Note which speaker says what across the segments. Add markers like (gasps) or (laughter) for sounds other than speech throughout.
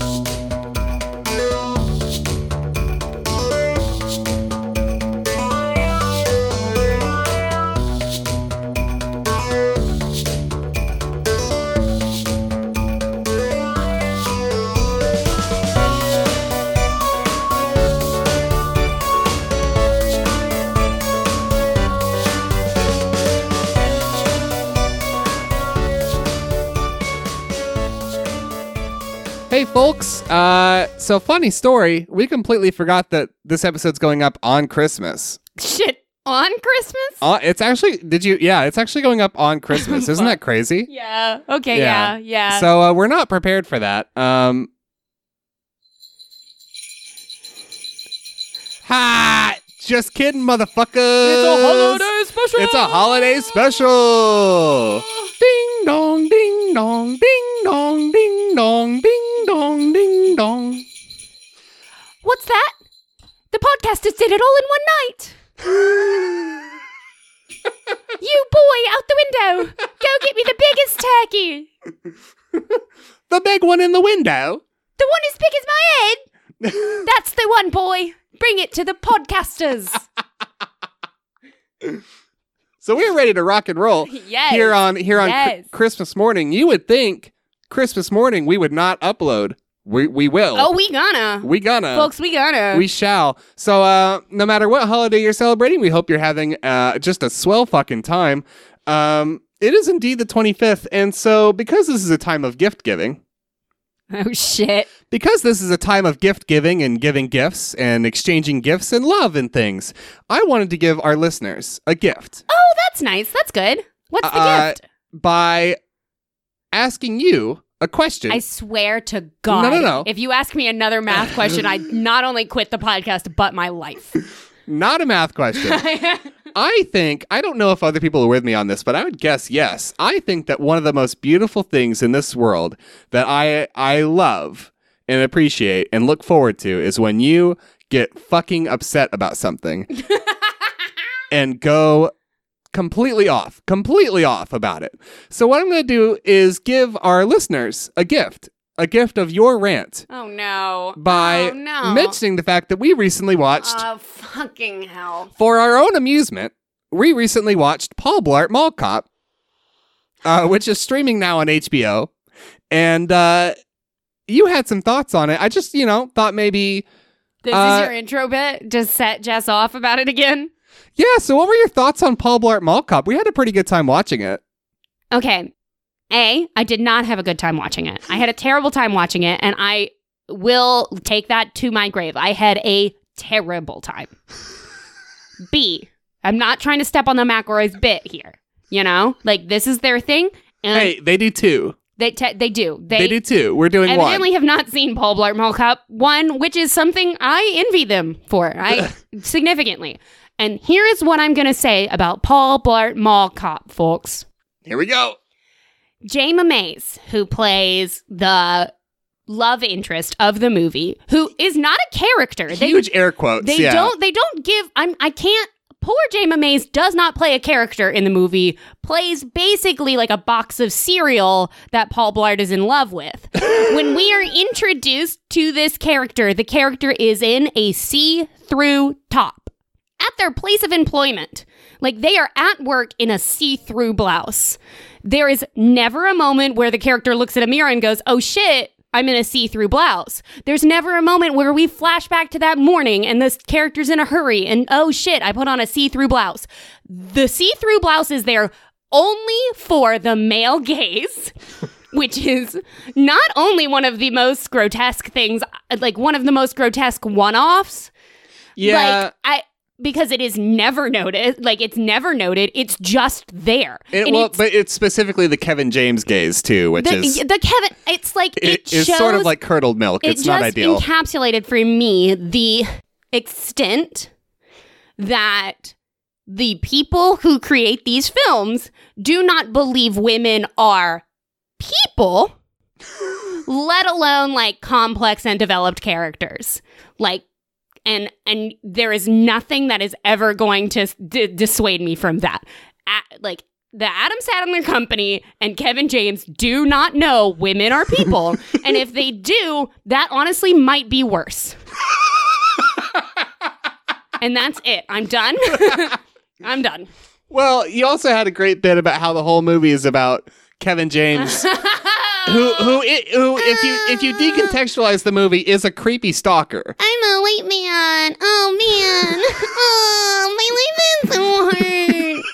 Speaker 1: Hey, folks. Uh, so funny story. We completely forgot that this episode's going up on Christmas.
Speaker 2: Shit on Christmas?
Speaker 1: Uh, it's actually. Did you? Yeah, it's actually going up on Christmas. (laughs) Isn't that crazy?
Speaker 2: Yeah. Okay. Yeah. Yeah.
Speaker 1: So uh, we're not prepared for that. Um. Ha! Just kidding, motherfuckers.
Speaker 2: it's a holiday special.
Speaker 1: It's a holiday special. Ding dong, ding dong, ding dong, ding dong, ding dong, ding dong.
Speaker 2: What's that? The podcasters did it all in one night. (laughs) you boy out the window, go get me the biggest turkey.
Speaker 1: The big one in the window.
Speaker 2: The one as big as my head. (laughs) That's the one, boy. Bring it to the podcasters. (laughs)
Speaker 1: So we're ready to rock and roll (laughs)
Speaker 2: Yes.
Speaker 1: here on here on Cr-
Speaker 2: Yes.
Speaker 1: Christmas morning. You would think Christmas morning we would not upload. We we will.
Speaker 2: Oh, we gonna.
Speaker 1: we gonna.
Speaker 2: Folks, we gonna.
Speaker 1: We shall. So, uh, no matter what holiday you're celebrating, we hope you're having uh, just a swell fucking time. Um, it is indeed the 25th, and so because this is a time of gift giving, (laughs)
Speaker 2: oh, shit.
Speaker 1: because this is a time of gift giving and giving gifts and exchanging gifts and love and things, I wanted to give our listeners a gift
Speaker 2: Oh, that's nice. That's good. What's the
Speaker 1: Uh,
Speaker 2: gift?
Speaker 1: by asking you a question.
Speaker 2: I swear to God.
Speaker 1: No, no, no.
Speaker 2: If you ask me another math question, I (laughs) not only quit the podcast, but my life.
Speaker 1: Not a math question. (laughs) I think, I don't know if other people are with me on this, but I would guess yes. I think that one of the most beautiful things in this world that I I love and appreciate and look forward to is when you get fucking upset about something (laughs) and go completely off, completely off about it. So what I'm going to do is give our listeners a gift, a gift of your rant
Speaker 2: oh, no.
Speaker 1: by
Speaker 2: oh, no.
Speaker 1: mentioning the fact that we recently watched
Speaker 2: Oh, fucking hell.
Speaker 1: for our own amusement, we recently watched Paul Blart Mall Cop, uh, which is streaming now on HBO. And uh, you had some thoughts on it. I just, you know, thought maybe,
Speaker 2: This
Speaker 1: Uh,
Speaker 2: is your intro bit? Just set Jess off about it again?
Speaker 1: yeah. So, what were your thoughts on Paul Blart Mall Cop? We had a pretty good time watching it.
Speaker 2: Okay. A, I did not have a good time watching it. I had a terrible time watching it, and I will take that to my grave. I had a terrible time. B, I'm not trying to step on the McElroy's bit here. You know, like this is their thing, and
Speaker 1: Hey, they do too.
Speaker 2: they te- they do
Speaker 1: They, do two. We're doing one.
Speaker 2: evidently have not seen Paul Blart Mall Cop one, which is something I envy them for. I (laughs) significantly. And here is what I'm gonna say about Paul Blart Mall Cop, folks.
Speaker 1: Here we go.
Speaker 2: Jayma Mays, who plays the love interest of the movie, who is not a character. They
Speaker 1: Huge air quotes.
Speaker 2: they
Speaker 1: yeah.
Speaker 2: don't they don't give I'm I can't poor Jayma Mays does not play a character in the movie, plays basically like a box of cereal that Paul Blart is in love with. (laughs) when we are introduced to this character, the character is in a see-through top at their place of employment. Like they are at work in a see through blouse. There is never a moment where the character looks at a mirror and goes, oh shit, I'm in a see through blouse. There's never a moment where we flash back to that morning and this character's in a hurry and oh shit, I put on a see through blouse. The see through blouse is there only for the male gaze. (laughs) Which is not only one of the most grotesque things, like one of the most grotesque one offs,
Speaker 1: Yeah.
Speaker 2: like I because it is never noted. Like it's never noted. It's just there.
Speaker 1: it,
Speaker 2: And
Speaker 1: well,
Speaker 2: it's-
Speaker 1: but it's specifically the Kevin James gaze too, which
Speaker 2: the,
Speaker 1: is
Speaker 2: the Kevin. It's like it,
Speaker 1: it is sort of like curdled milk.
Speaker 2: it
Speaker 1: It's not
Speaker 2: just
Speaker 1: ideal.
Speaker 2: encapsulated for me the extent that the people who create these films do not believe women are people, (laughs) let alone like complex and developed characters. Like, and and there is nothing that is ever going to d- dissuade me from that. A- like the Adam Sandler Company and Kevin James do not know women are people. (laughs) and if they do, that honestly might be worse. and that's it. I'm done. (laughs) I'm done.
Speaker 1: Well, you also had a great bit about how the whole movie is about Kevin James, (laughs) who who who if you if you decontextualize the movie is a creepy stalker.
Speaker 2: I'm a white man. Oh man. (laughs) Oh, my life is so hard.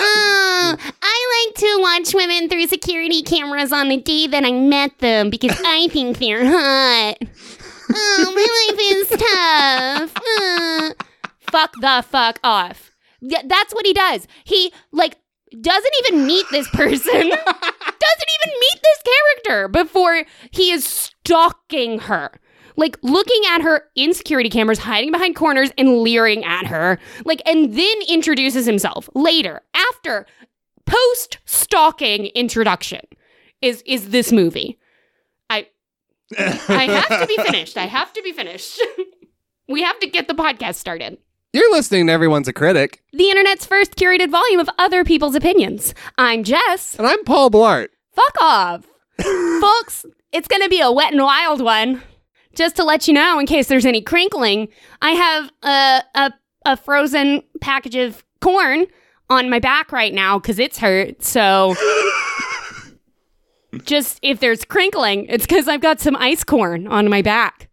Speaker 2: Oh, I like to watch women through security cameras on the day that I met them because I think they're hot. Oh, my life is tough. Uh, fuck the fuck off. Th- that's what he does. He like doesn't even meet this person. (laughs) doesn't even meet this character before he is stalking her. Like looking at her in security cameras, hiding behind corners and leering at her. Like and then introduces himself later after post stalking introduction is is this movie. I I have to be (laughs) finished. I have to be finished. (laughs) we have to get the podcast started.
Speaker 1: You're listening to Everyone's a Critic,
Speaker 2: The internet's first curated volume of other people's opinions. I'm Jess.
Speaker 1: and I'm Paul Blart.
Speaker 2: Fuck off. (laughs) Folks, it's going to be a wet and wild one. Just to let you know, in case there's any crinkling, I have a, a, a frozen package of corn on my back right now because it's hurt. So, (laughs) just if there's crinkling, it's because I've got some ice corn on my back.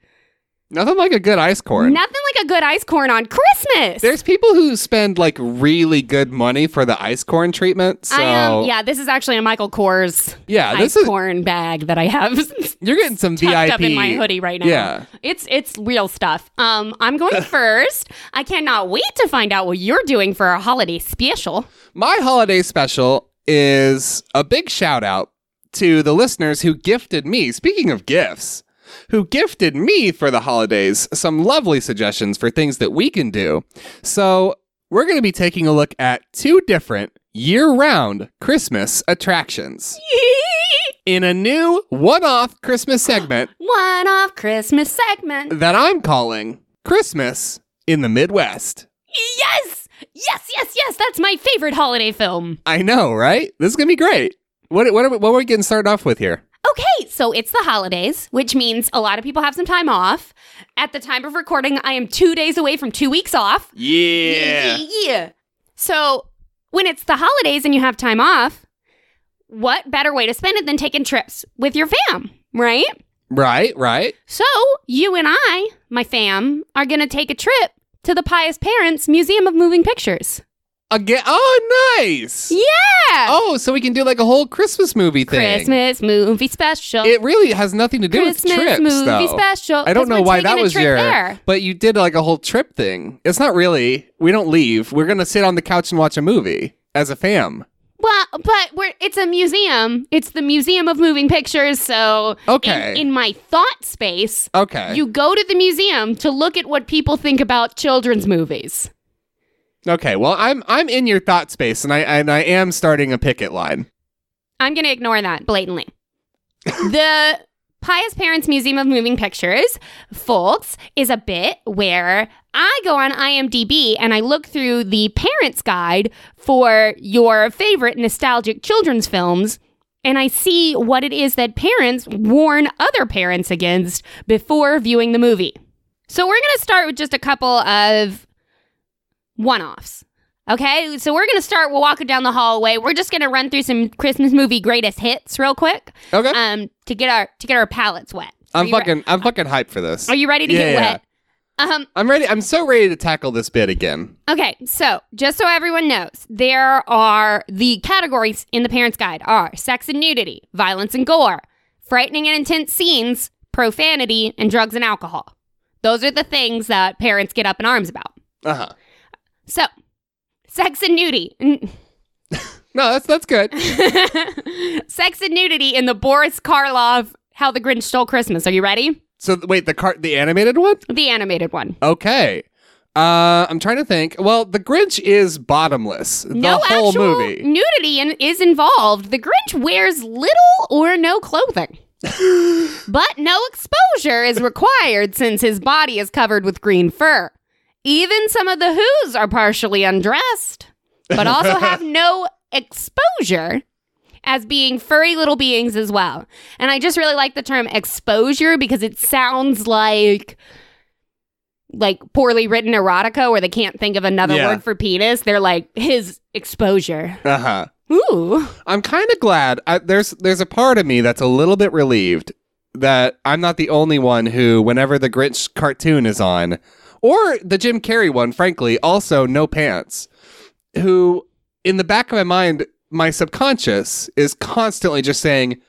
Speaker 1: Nothing like a good ice corn.
Speaker 2: Nothing like a good ice corn on Christmas.
Speaker 1: There's people who spend like really good money for the ice corn treatment. So
Speaker 2: I am, yeah, this is actually a Michael Kors
Speaker 1: yeah,
Speaker 2: ice
Speaker 1: is
Speaker 2: corn bag that I have (laughs)
Speaker 1: you're getting some (laughs) VIP.
Speaker 2: up in my hoodie right now.
Speaker 1: Yeah.
Speaker 2: It's it's real stuff. Um, I'm going (laughs) first. I cannot wait to find out what you're doing for our holiday special.
Speaker 1: My holiday special is a big shout out to the listeners who gifted me, speaking of gifts, who gifted me for the holidays some lovely suggestions for things that we can do. So, we're going to be taking a look at two different year round Christmas attractions (laughs) in a new one off Christmas segment (gasps)
Speaker 2: One off Christmas segment.
Speaker 1: that I'm calling Christmas in the Midwest.
Speaker 2: Yes, yes, yes, yes. That's my favorite holiday film.
Speaker 1: I know, right? This is going to be great. What, what, are we, what are we getting started off with here?
Speaker 2: Okay, so it's the holidays, which means a lot of people have some time off. At the time of recording, I am two days away from two weeks off.
Speaker 1: Yeah. (laughs)
Speaker 2: Yeah. So when it's the holidays and you have time off, what better way to spend it than taking trips with your fam, right?
Speaker 1: Right, right.
Speaker 2: So you and I, my fam, are going to take a trip to the Pious Parents Museum of Moving Pictures.
Speaker 1: Again. Oh, nice.
Speaker 2: Yeah.
Speaker 1: Oh, so we can do like a whole Christmas movie thing.
Speaker 2: Christmas movie special.
Speaker 1: It really has nothing to do
Speaker 2: Christmas
Speaker 1: with trips,
Speaker 2: movie
Speaker 1: though.
Speaker 2: special.
Speaker 1: I don't know why that was your.
Speaker 2: there.
Speaker 1: But you did like a whole trip thing. It's not really. We don't leave. We're gonna sit on the couch and watch a movie as a fam.
Speaker 2: Well, but we're it's a museum. It's the Museum of Moving Pictures. So
Speaker 1: Okay.
Speaker 2: in, in my thought space,
Speaker 1: Okay.
Speaker 2: you go to the museum to look at what people think about children's movies.
Speaker 1: Okay. Well, I'm I'm in your thought space, and I and I am starting a picket line.
Speaker 2: I'm going to ignore that blatantly. the Pious Parents Museum of Moving Pictures, folks, is a bit where I go on IMDb and I look through the parents' guide for your favorite nostalgic children's films. And I see what it is that parents warn other parents against before viewing the movie. So, we're going to start with just a couple of one offs. Okay, so we're gonna start. We're walking down the hallway. We're just gonna run through some Christmas movie greatest hits real quick,
Speaker 1: Okay.
Speaker 2: um, to get our to get our palates wet. Are
Speaker 1: I'm
Speaker 2: you re-
Speaker 1: fucking I'm fucking hyped for this.
Speaker 2: are you ready to
Speaker 1: Yeah,
Speaker 2: get
Speaker 1: yeah.
Speaker 2: wet? Um.
Speaker 1: I'm ready. I'm so ready to tackle this bit again.
Speaker 2: Okay. So just so everyone knows, there are the categories in the Parents Guide are sex and nudity, violence and gore, frightening and intense scenes, profanity, and drugs and alcohol. Those are the things that parents get up in arms about.
Speaker 1: Uh huh.
Speaker 2: So, sex and nudity. (laughs)
Speaker 1: No, that's that's good. (laughs)
Speaker 2: Sex and nudity in the Boris Karloff How the Grinch Stole Christmas. Are you ready?
Speaker 1: So wait, the car, the animated one.
Speaker 2: The animated one.
Speaker 1: Okay. Uh, I'm trying to think. Well, the Grinch is bottomless. The
Speaker 2: no
Speaker 1: whole
Speaker 2: actual
Speaker 1: movie.
Speaker 2: nudity in, is involved. The Grinch wears little or no clothing. (laughs) but no exposure is required since his body is covered with green fur. Even some of the Who's are partially undressed, but also (laughs) have no exposure as being furry little beings as well. And I just really like the term exposure because it sounds like like poorly written erotica where they can't think of another
Speaker 1: Yeah.
Speaker 2: word for penis. They're like his exposure.
Speaker 1: Uh huh.
Speaker 2: Ooh.
Speaker 1: I'm kind of glad. I, there's there's a part of me that's a little bit relieved that I'm not the only one who, whenever the Grinch cartoon is on, or the Jim Carrey one, frankly, also no pants, who in the back of my mind, my subconscious is constantly just saying,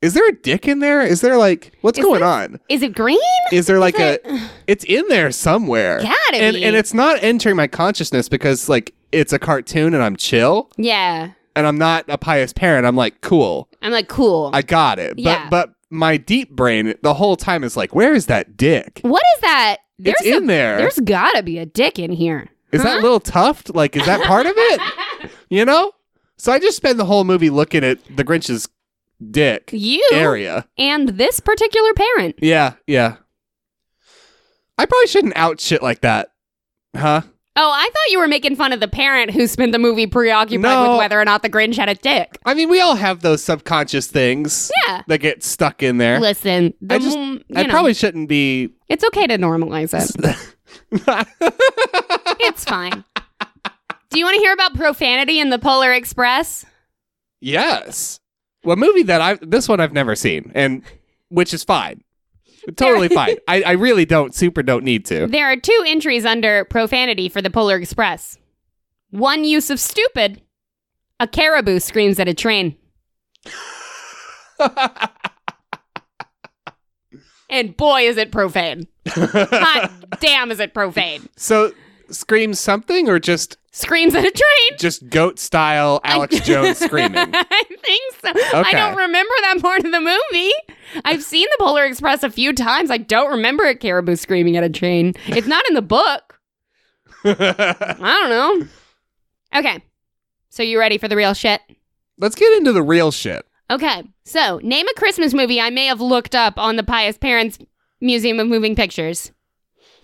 Speaker 1: "Is there a dick in there? Is there like what's
Speaker 2: Is
Speaker 1: going on?
Speaker 2: Is it green?
Speaker 1: Is there like
Speaker 2: it-
Speaker 1: a? (sighs) It's in there somewhere."
Speaker 2: Gotta
Speaker 1: and
Speaker 2: be.
Speaker 1: and it's not entering my consciousness because like it's a cartoon and I'm chill
Speaker 2: yeah.
Speaker 1: and I'm not a pious parent. I'm like, cool,
Speaker 2: I'm like, cool.
Speaker 1: I got it.
Speaker 2: Yeah.
Speaker 1: But but my deep brain the whole time is like, where is that dick?
Speaker 2: what is that? There's
Speaker 1: it's in
Speaker 2: a-
Speaker 1: there.
Speaker 2: There's gotta be a dick in here.
Speaker 1: Is
Speaker 2: Huh?
Speaker 1: that little tuft? Like, is that part of it? (laughs) You know? So I just spend the whole movie looking at the Grinch's dick
Speaker 2: You
Speaker 1: area.
Speaker 2: and this particular parent.
Speaker 1: Yeah, yeah. I probably shouldn't out shit like that. Huh?
Speaker 2: Oh, I thought you were making fun of the parent who spent the movie preoccupied
Speaker 1: No.
Speaker 2: with whether or not the Grinch had a dick.
Speaker 1: I mean, we all have those subconscious things
Speaker 2: Yeah.
Speaker 1: that get stuck in there.
Speaker 2: Listen, the
Speaker 1: I just-
Speaker 2: m-
Speaker 1: I
Speaker 2: know,
Speaker 1: probably shouldn't be.
Speaker 2: it's okay to normalize it. (laughs) it's fine. Do you want to hear about profanity in the Polar Express?
Speaker 1: yes. Well, movie that I this one I've never seen, and which is fine, (laughs) totally fine. I, I really don't super don't need to.
Speaker 2: There are two entries under profanity for the Polar Express. One use of stupid. A caribou screams at a train. (laughs) And boy, is it profane. (laughs) Hot damn, is it profane.
Speaker 1: so scream something or just
Speaker 2: Screams at a train.
Speaker 1: just goat style Alex (laughs) Jones screaming. (laughs)
Speaker 2: I think so. I don't remember that part of the movie. I've seen the Polar Express a few times. I don't remember a caribou screaming at a train. It's not in the book. (laughs) I don't know. Okay. So you ready for the real shit?
Speaker 1: Let's get into the real shit.
Speaker 2: Okay. So name a Christmas movie I may have looked up on the Pious Parents Museum of Moving Pictures.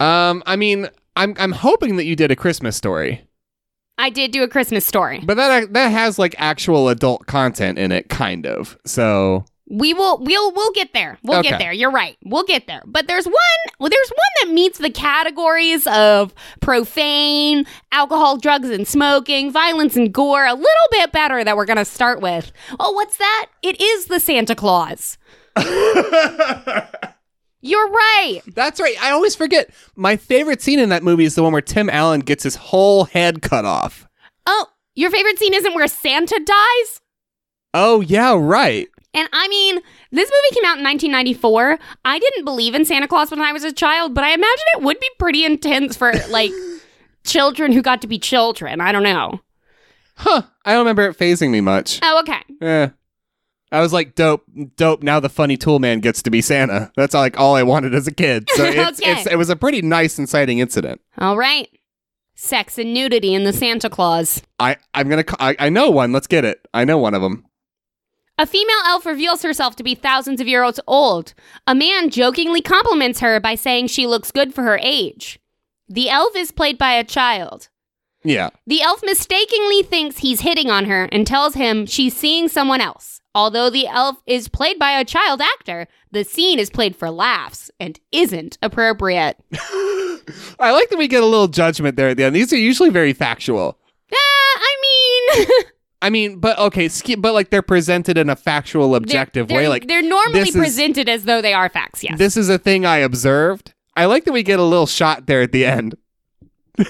Speaker 1: Um, I mean, I'm I'm hoping that you did a Christmas story,
Speaker 2: I did do a Christmas story.
Speaker 1: but that uh, that has like actual adult content in it, kind of. So
Speaker 2: We will we'll we'll get there. We'll get there. You're right. We'll get there. But there's one well there's one that meets the categories of profane, alcohol, drugs and smoking, violence and gore a little bit better that we're going to start with. Oh, what's that? It is the Santa Claus. (laughs) You're right.
Speaker 1: that's right. I always forget. My favorite scene in that movie is the one where Tim Allen gets his whole head cut off.
Speaker 2: Oh, your favorite scene isn't where Santa dies?
Speaker 1: Oh yeah, right.
Speaker 2: And I mean, this movie came out in 1994. I didn't believe in Santa Claus when I was a child, but I imagine it would be pretty intense for (laughs) like children who got to be children. I don't know.
Speaker 1: Huh. I don't remember it fazing me much.
Speaker 2: Oh, okay.
Speaker 1: Yeah. I was like, dope, dope. Now the funny tool man gets to be Santa. That's like all I wanted as a kid. So (laughs) it's,
Speaker 2: Okay.
Speaker 1: it's it was a pretty nice, inciting incident.
Speaker 2: All right. Sex and nudity in the Santa Claus.
Speaker 1: I I'm gonna. I, I know one. Let's get it. I know one of them.
Speaker 2: A female elf reveals herself to be thousands of years old. A man jokingly compliments her by saying she looks good for her age. The elf is played by a child.
Speaker 1: Yeah.
Speaker 2: The elf mistakenly thinks he's hitting on her and tells him she's seeing someone else. Although the elf is played by a child actor, the scene is played for laughs and isn't appropriate. (laughs)
Speaker 1: I like that we get a little judgment there at the end. These are usually very factual.
Speaker 2: Ah, I mean, (laughs)
Speaker 1: I mean, but okay, but like they're presented in a factual, objective
Speaker 2: they're,
Speaker 1: way.
Speaker 2: they're-
Speaker 1: Like
Speaker 2: they're normally
Speaker 1: this is-
Speaker 2: presented as though they are facts. Yes.
Speaker 1: this is a thing I observed. I like that we get a little shot there at the end. (laughs)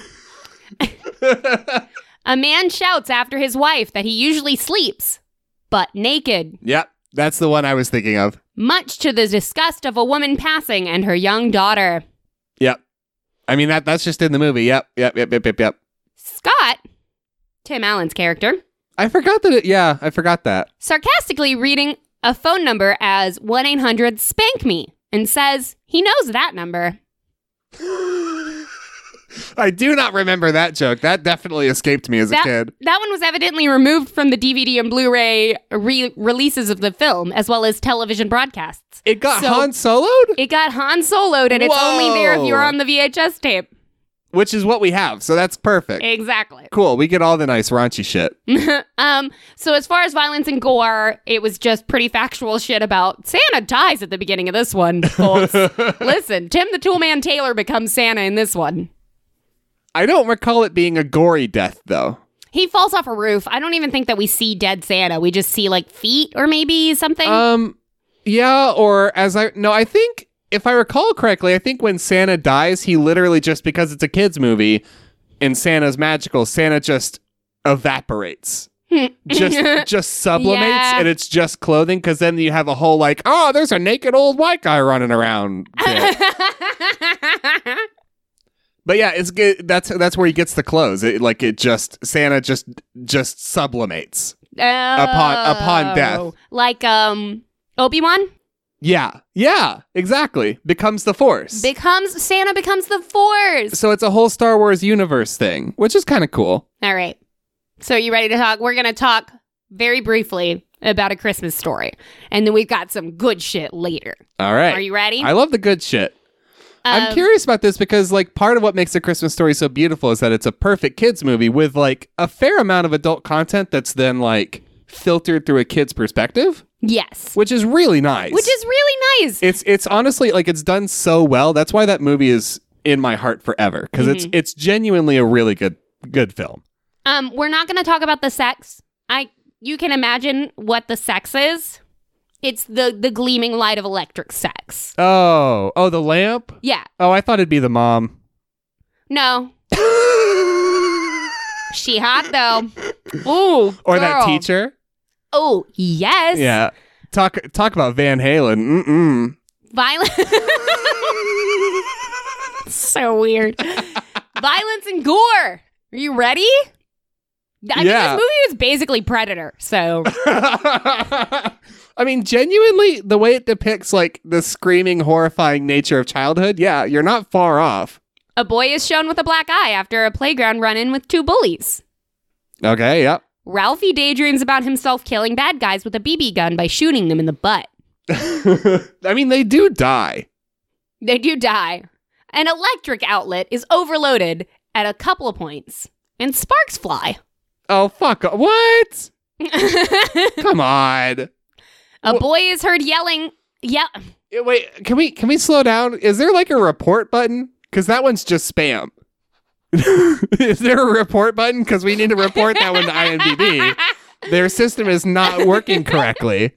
Speaker 2: a man shouts after his wife that he usually sleeps, but naked,
Speaker 1: yep, that's the one I was thinking of.
Speaker 2: much to the disgust of a woman passing and her young daughter.
Speaker 1: Yep. I mean that that's just in the movie. Yep, yep, yep, yep, yep, yep.
Speaker 2: Scott, Tim Allen's character,
Speaker 1: I forgot that. It, yeah, I forgot that.
Speaker 2: sarcastically reading a phone number as 1 800 Spank Me and says he knows that number. (gasps) (gasps)
Speaker 1: I do not remember that joke. That definitely escaped me as a kid.
Speaker 2: that one was evidently removed from the DVD and Blu ray re- releases of the film, as well as television broadcasts.
Speaker 1: It got
Speaker 2: So-
Speaker 1: Han soloed.
Speaker 2: It got Han soloed, and it's only there if you're on the VHS tape.
Speaker 1: which is what we have. So that's perfect.
Speaker 2: Exactly.
Speaker 1: Cool. We get all the nice raunchy shit. (laughs)
Speaker 2: um, so as far as violence and gore, it was just pretty factual shit about Santa dies at the beginning of this one. (laughs) Listen, Tim the Toolman Taylor becomes Santa in this one.
Speaker 1: I don't recall it being a gory death though.
Speaker 2: He falls off a roof. I don't even think that we see dead Santa. We just see like feet or maybe something.
Speaker 1: Um, yeah, or as I no, I think if I recall correctly, I think when Santa dies, he literally just because it's a kids movie and Santa's magical, Santa just evaporates. (laughs) just just sublimates
Speaker 2: Yeah.
Speaker 1: and it's just clothing because then you have a whole like oh there's a naked old white guy running around. (laughs) but yeah it's good that's that's where he gets the clothes it, like it just santa just just sublimates Upon- upon death.
Speaker 2: Oh. Like um Obi-Wan
Speaker 1: yeah yeah exactly becomes the force
Speaker 2: becomes Santa becomes the Force.
Speaker 1: so it's a whole Star Wars universe thing, which is kind of cool.
Speaker 2: All right. So you ready to talk? We're going to talk very briefly about a Christmas story. And then we've got some good shit later.
Speaker 1: All right.
Speaker 2: Are you ready?
Speaker 1: I love the good shit. I'm
Speaker 2: Um,
Speaker 1: curious about this because like part of what makes a Christmas story so beautiful is that it's a perfect kids movie with like a fair amount of adult content that's then like filtered through a kid's perspective,
Speaker 2: Yes.
Speaker 1: which is really nice.
Speaker 2: Which is really nice.
Speaker 1: it's it's honestly like it's done so well. That's why that movie is in my heart forever because it's
Speaker 2: Mm-hmm.
Speaker 1: it's genuinely a really good good film.
Speaker 2: Um, we're not going to talk about the sex. I you can imagine what the sex is. It's the the gleaming light of electric sex.
Speaker 1: Oh, oh the lamp?
Speaker 2: Yeah.
Speaker 1: Oh, I thought it'd be the mom.
Speaker 2: No. (laughs) She hot though. (laughs) Ooh.
Speaker 1: or that teacher?
Speaker 2: Oh, yes.
Speaker 1: Yeah. Talk talk about Van Halen. Mm-mm.
Speaker 2: Violence. (laughs) so weird. Violence and gore. Are you ready? I mean,
Speaker 1: Yeah.
Speaker 2: this movie is basically Predator. So,
Speaker 1: I mean, genuinely, the way it depicts like the screaming, horrifying nature of childhood, yeah, you're not far off.
Speaker 2: a boy is shown with a black eye after a playground run in with two bullies.
Speaker 1: Okay, yep.
Speaker 2: Ralphie daydreams about himself killing bad guys with a BB gun by shooting them in the butt. (laughs)
Speaker 1: I mean, they do die.
Speaker 2: They do die. An electric outlet is overloaded at a couple of points, and sparks fly.
Speaker 1: Oh fuck! Uh,
Speaker 2: what? (laughs)
Speaker 1: Come on.
Speaker 2: Boy is heard yelling, "Yeah,
Speaker 1: Wait, can we can we slow down? Is there like a report button? Because that one's just spam. (laughs) is there a report button? Because we need to report that one to IMDb. Their system is not working correctly.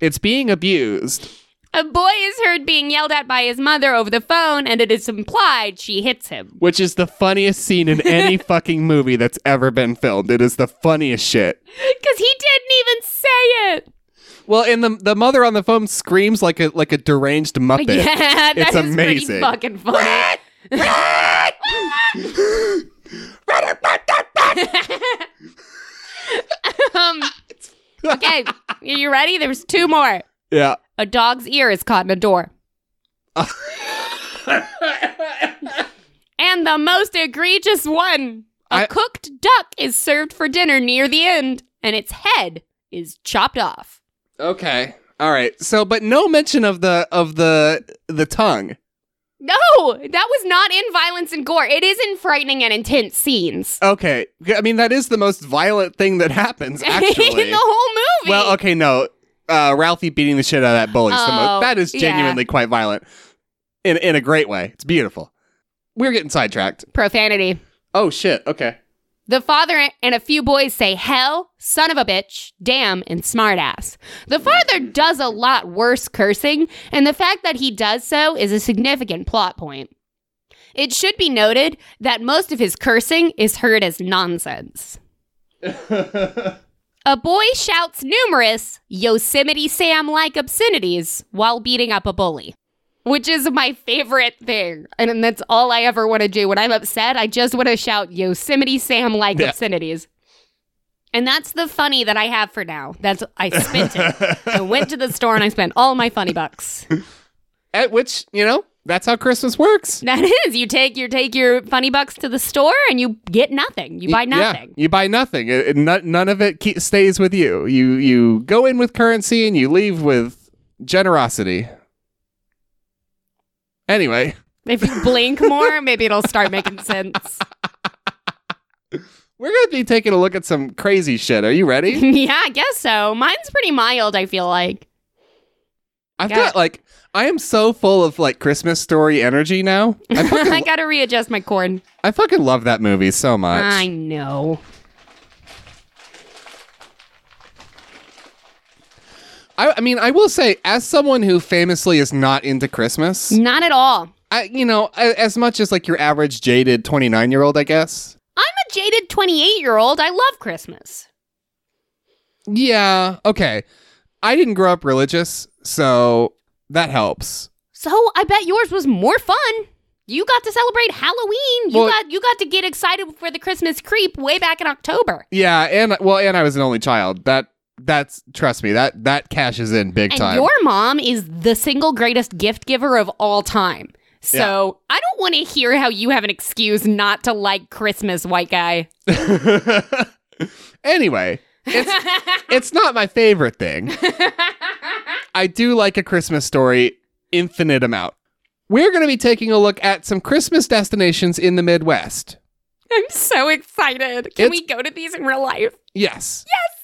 Speaker 1: It's being abused.
Speaker 2: A boy is heard being yelled at by his mother over the phone, and it is implied she hits him.
Speaker 1: which is the funniest scene in any (laughs) fucking movie that's ever been filmed. It is the funniest shit. (laughs)
Speaker 2: Because he didn't even say it.
Speaker 1: Well, and the the mother on the phone screams like a like a deranged (laughs) muppet.
Speaker 2: Yeah, that
Speaker 1: It's
Speaker 2: is
Speaker 1: amazing.
Speaker 2: pretty fucking funny. (laughs) um, okay, are you ready? There's two more.
Speaker 1: Yeah.
Speaker 2: A dog's ear is caught in a door. (laughs) and the most egregious one a
Speaker 1: I-
Speaker 2: cooked duck is served for dinner near the end, and its head is chopped off.
Speaker 1: Okay. All right. So, but no mention of the of the the tongue.
Speaker 2: No, that was not in violence and gore. It is in frightening and intense scenes.
Speaker 1: Okay. I mean, that is the most violent thing that happens. (laughs) Actually.
Speaker 2: in the whole movie.
Speaker 1: well, okay, no. Uh, Ralphie beating the shit out of that bully. the mo-
Speaker 2: Oh,
Speaker 1: that is
Speaker 2: yeah.
Speaker 1: genuinely quite violent, in in a great way. It's beautiful. We're getting sidetracked.
Speaker 2: Profanity.
Speaker 1: Oh shit. Okay.
Speaker 2: The father and a few boys say hell, son of a bitch, damn, and smartass. The father does a lot worse cursing, and the fact that he does so is a significant plot point. It should be noted that most of his cursing is heard as nonsense. (laughs) A boy shouts numerous Yosemite Sam like obscenities while beating up a bully, which is my favorite thing. And that's all I ever want to do. When I'm upset, I just want to shout Yosemite Sam like
Speaker 1: Yeah.
Speaker 2: obscenities. And that's the funny that I have for now. That's I spent it. I (laughs) went to the store and I spent all my funny bucks.
Speaker 1: At which, you know, that's how Christmas works.
Speaker 2: That is, you take your take your funny bucks to the store and you get nothing. You buy
Speaker 1: Y- yeah,
Speaker 2: nothing.
Speaker 1: you buy nothing. It, it- no- none of it ke- stays with you. You you go in with currency and you leave with generosity. Anyway,
Speaker 2: If you blink more, maybe it'll start making sense.
Speaker 1: We're going to be taking a look at some crazy shit. Are you ready? (laughs)
Speaker 2: yeah, I guess so. Mine's pretty mild, I feel like.
Speaker 1: I've
Speaker 2: Got
Speaker 1: got like I am so full of like Christmas story energy now. I (laughs)
Speaker 2: I gotta readjust my cord.
Speaker 1: I fucking love that movie so much.
Speaker 2: I know.
Speaker 1: I, I mean, I will say, as someone who famously is not into Christmas,
Speaker 2: Not at all.
Speaker 1: I, you know, a- as much as like your average jaded 29 year old, I guess.
Speaker 2: I'm a jaded 28 year old. I love Christmas.
Speaker 1: Yeah, okay. I didn't grow up religious, so that helps.
Speaker 2: So I bet yours was more fun. You got to celebrate Halloween. You
Speaker 1: Well-
Speaker 2: got you got to get excited for the Christmas creep way back in October.
Speaker 1: Yeah, and well, and I was an only child. That that's trust me, that that cashes in big
Speaker 2: And
Speaker 1: time.
Speaker 2: your mom is the single greatest gift giver of all time. So I don't want to hear how you have an excuse not to like Christmas, white guy. (laughs)
Speaker 1: anyway, it's (laughs) it's not my favorite thing. (laughs) I do like a Christmas story infinite amount. We're going to be taking a look at some Christmas destinations in the Midwest.
Speaker 2: I'm so excited. Can
Speaker 1: It's-
Speaker 2: we go to these in real life?
Speaker 1: Yes. Yes.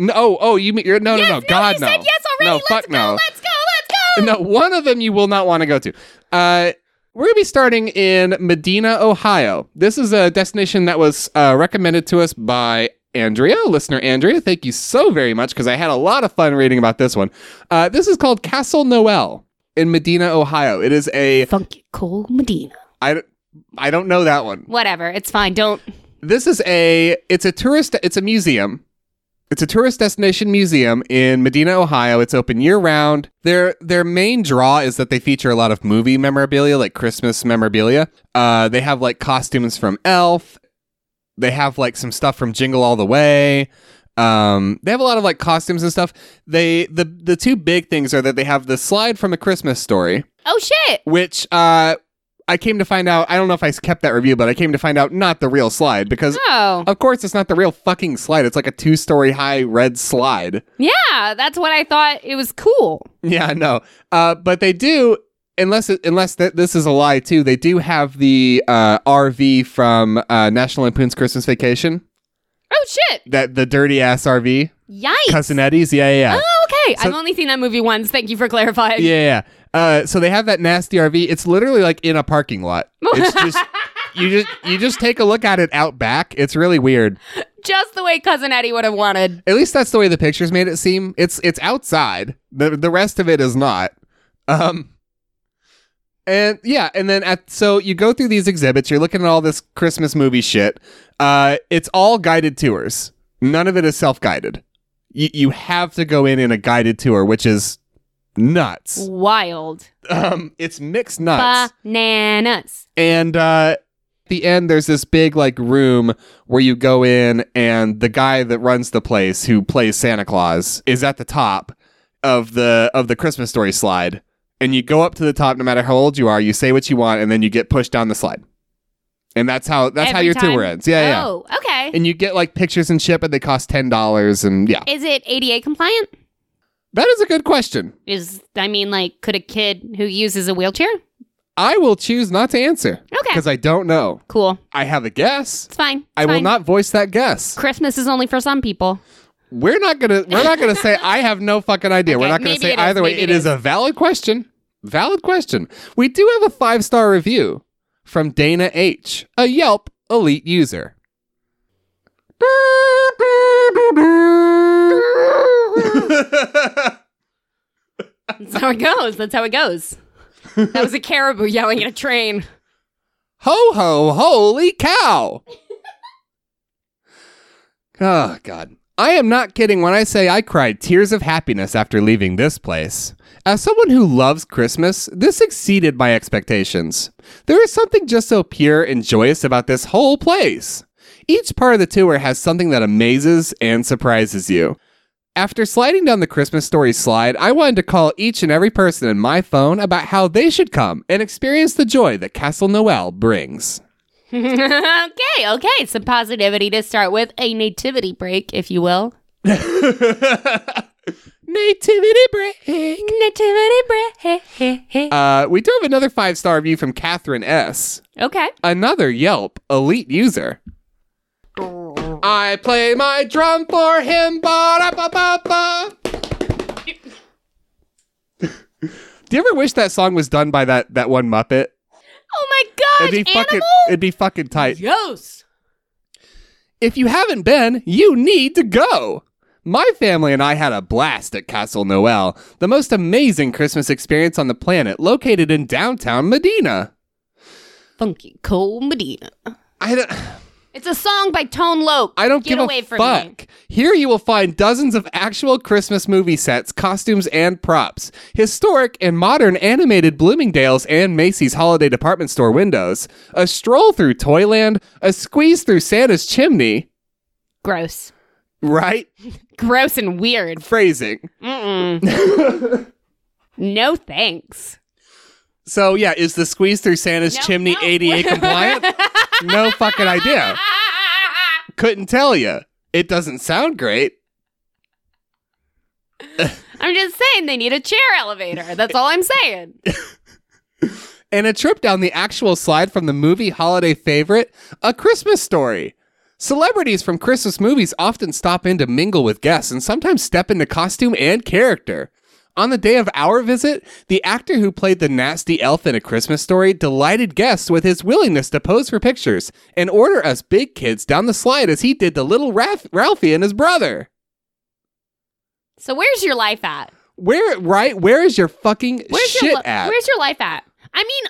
Speaker 1: No, oh, oh, you mean you're no,
Speaker 2: yes,
Speaker 1: no, no, God,
Speaker 2: you
Speaker 1: no.
Speaker 2: said yes already.
Speaker 1: No,
Speaker 2: let's
Speaker 1: fuck
Speaker 2: go.
Speaker 1: no.
Speaker 2: Let's go. Let's go. (laughs)
Speaker 1: No, one of them you will not want to go to. Uh, we're going to be starting in Medina, Ohio. This is a destination that was uh, recommended to us by Andrea, listener Andrea. Thank you so very much because I had a lot of fun reading about this one. Uh, this is called Castle Noel in Medina, Ohio. It is a
Speaker 2: Funky Cold Medina.
Speaker 1: I, I don't know that one.
Speaker 2: Whatever. It's fine. Don't.
Speaker 1: This is a it's a tourist it's a museum. It's a tourist destination museum in Medina, Ohio. It's open year round. Their their main draw is that they feature a lot of movie memorabilia, like Christmas memorabilia. Uh, they have like costumes from Elf. They have like some stuff from Jingle All the Way. Um, they have a lot of like costumes and stuff. They the the two big things are that they have the slide from a Christmas story,
Speaker 2: Oh shit.
Speaker 1: which uh I came to find out I don't know if I kept that review, but I came to find out not the real slide because
Speaker 2: Oh.
Speaker 1: of course, it's not the real fucking slide. It's like a two story high red slide.
Speaker 2: Yeah, that's what I thought. It was cool.
Speaker 1: Yeah, no. Uh, but they do, unless it, unless th- this is a lie too, they do have the uh, RV from uh, National Lampoon's Christmas Vacation.
Speaker 2: Oh shit.
Speaker 1: That the dirty ass RV,
Speaker 2: Yikes.
Speaker 1: Cousin Eddie's. Yeah, yeah, yeah.
Speaker 2: Oh, okay.
Speaker 1: So-
Speaker 2: I've only seen that movie once. Thank you for clarifying.
Speaker 1: yeah, yeah. Uh, so they have that nasty RV. It's literally like in a parking lot. It's just (laughs) you just you just take a look at it out back. It's really weird.
Speaker 2: Just the way Cousin Eddie would have wanted.
Speaker 1: At least that's the way the pictures made it seem. It's it's outside. The the rest of it is not. Um and yeah, and then at so you go through these exhibits, you're looking at all this Christmas movie shit. Uh it's all guided tours. None of it is self-guided. You you have to go in in a guided tour, which is nuts.
Speaker 2: Wild.
Speaker 1: Um it's mixed nuts.
Speaker 2: Bananas.
Speaker 1: And uh at the end there's this big like room where you go in and the guy that runs the place who plays Santa Claus is at the top of the of the Christmas story slide. And you go up to the top no matter how old you are, you say what you want and then you get pushed down the slide. And that's how that's how your
Speaker 2: time?
Speaker 1: tour ends. Yeah, yeah.
Speaker 2: Oh, okay.
Speaker 1: And you get like pictures and shit, but they cost ten dollars and yeah.
Speaker 2: Is it ADA compliant?
Speaker 1: That is a good question.
Speaker 2: Is I mean, like, could a kid who uses a wheelchair?
Speaker 1: I will choose not to answer.
Speaker 2: Okay.
Speaker 1: Because I don't know.
Speaker 2: Cool.
Speaker 1: I have a guess.
Speaker 2: It's fine. It's
Speaker 1: I will
Speaker 2: fine.
Speaker 1: not voice that guess.
Speaker 2: Christmas is only for some people.
Speaker 1: We're not gonna we're not gonna say I have no fucking idea. we're not gonna
Speaker 2: maybe
Speaker 1: say
Speaker 2: it is,
Speaker 1: either way.
Speaker 2: maybe
Speaker 1: it
Speaker 2: it
Speaker 1: is
Speaker 2: is.
Speaker 1: a valid question. Valid question. We do have a five star review from Dana H, a Yelp elite user.
Speaker 2: That's how it goes. That's how it goes. That was a caribou yelling at a train.
Speaker 1: ho ho holy cow. oh god. I am not kidding when I say I cried tears of happiness after leaving this place. As someone who loves Christmas, this exceeded my expectations. There is something just so pure and joyous about this whole place. Each part of the tour has something that amazes and surprises you. After sliding down the Christmas story slide, I wanted to call each and every person in my phone about how they should come and experience the joy that Castle Noel brings. (laughs)
Speaker 2: okay, okay. Some positivity to start with. A nativity break, if you will. (laughs)
Speaker 1: Nativity break.
Speaker 2: Nativity break.
Speaker 1: Uh, we do have another five star review from Catherine S.
Speaker 2: okay.
Speaker 1: Another Yelp elite user. I play my drum for him. Ba-da-ba-ba-ba. (laughs) Do you ever wish that song was done by that that one Muppet?
Speaker 2: Oh my god!
Speaker 1: It'd be fucking it'd be fucking tight.
Speaker 2: Yes.
Speaker 1: If you haven't been, you need to go. My family and I had a blast at Castle Noel, the most amazing Christmas experience on the planet, located in downtown Medina.
Speaker 2: Funky Cold Medina.
Speaker 1: I don't,
Speaker 2: It's a song by Tone Loc.
Speaker 1: I don't
Speaker 2: Get
Speaker 1: give
Speaker 2: away
Speaker 1: a
Speaker 2: from
Speaker 1: fuck.
Speaker 2: me.
Speaker 1: Here you will find dozens of actual Christmas movie sets, costumes, and props, historic and modern animated Bloomingdale's and Macy's holiday department store windows, a stroll through Toyland, a squeeze through Santa's chimney,
Speaker 2: Gross.
Speaker 1: right? (laughs)
Speaker 2: Gross and weird.
Speaker 1: Phrasing.
Speaker 2: Mm-mm. (laughs) no thanks.
Speaker 1: So yeah, is the squeeze through Santa's
Speaker 2: No,
Speaker 1: chimney
Speaker 2: no.
Speaker 1: ADA (laughs) compliant? No fucking idea. Couldn't tell you. It doesn't sound great. (laughs)
Speaker 2: I'm just saying they need a chair elevator. That's all I'm saying. (laughs)
Speaker 1: And a trip down the actual slide from the movie holiday favorite, A Christmas Story. Celebrities from Christmas movies often stop in to mingle with guests and sometimes step into costume and character. On the day of our visit, the actor who played the nasty elf in A Christmas Story delighted guests with his willingness to pose for pictures and order us big kids down the slide as he did to little Ralph- Ralphie and his brother.
Speaker 2: So where's your life at?
Speaker 1: Where, right? Where is your fucking
Speaker 2: Where's
Speaker 1: shit
Speaker 2: your li-
Speaker 1: at?
Speaker 2: Where's your life at? I mean,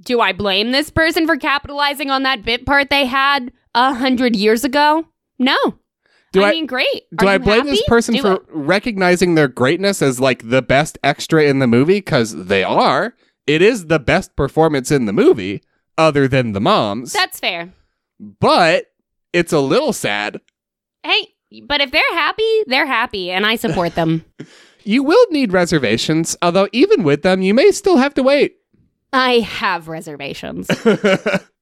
Speaker 2: do I blame this person for capitalizing on that bit part they had a hundred years ago? No.
Speaker 1: Do
Speaker 2: I,
Speaker 1: I-
Speaker 2: mean, great.
Speaker 1: Do
Speaker 2: Are
Speaker 1: I blame this person
Speaker 2: Do
Speaker 1: for
Speaker 2: it.
Speaker 1: recognizing their greatness as like the best extra in the movie? Because they are. It is the best performance in the movie, other than the moms.
Speaker 2: That's fair.
Speaker 1: but it's a little sad.
Speaker 2: Hey, but if they're happy, they're happy, and I support them. (laughs)
Speaker 1: You will need reservations, although even with them, you may still have to wait.
Speaker 2: I have reservations. (laughs)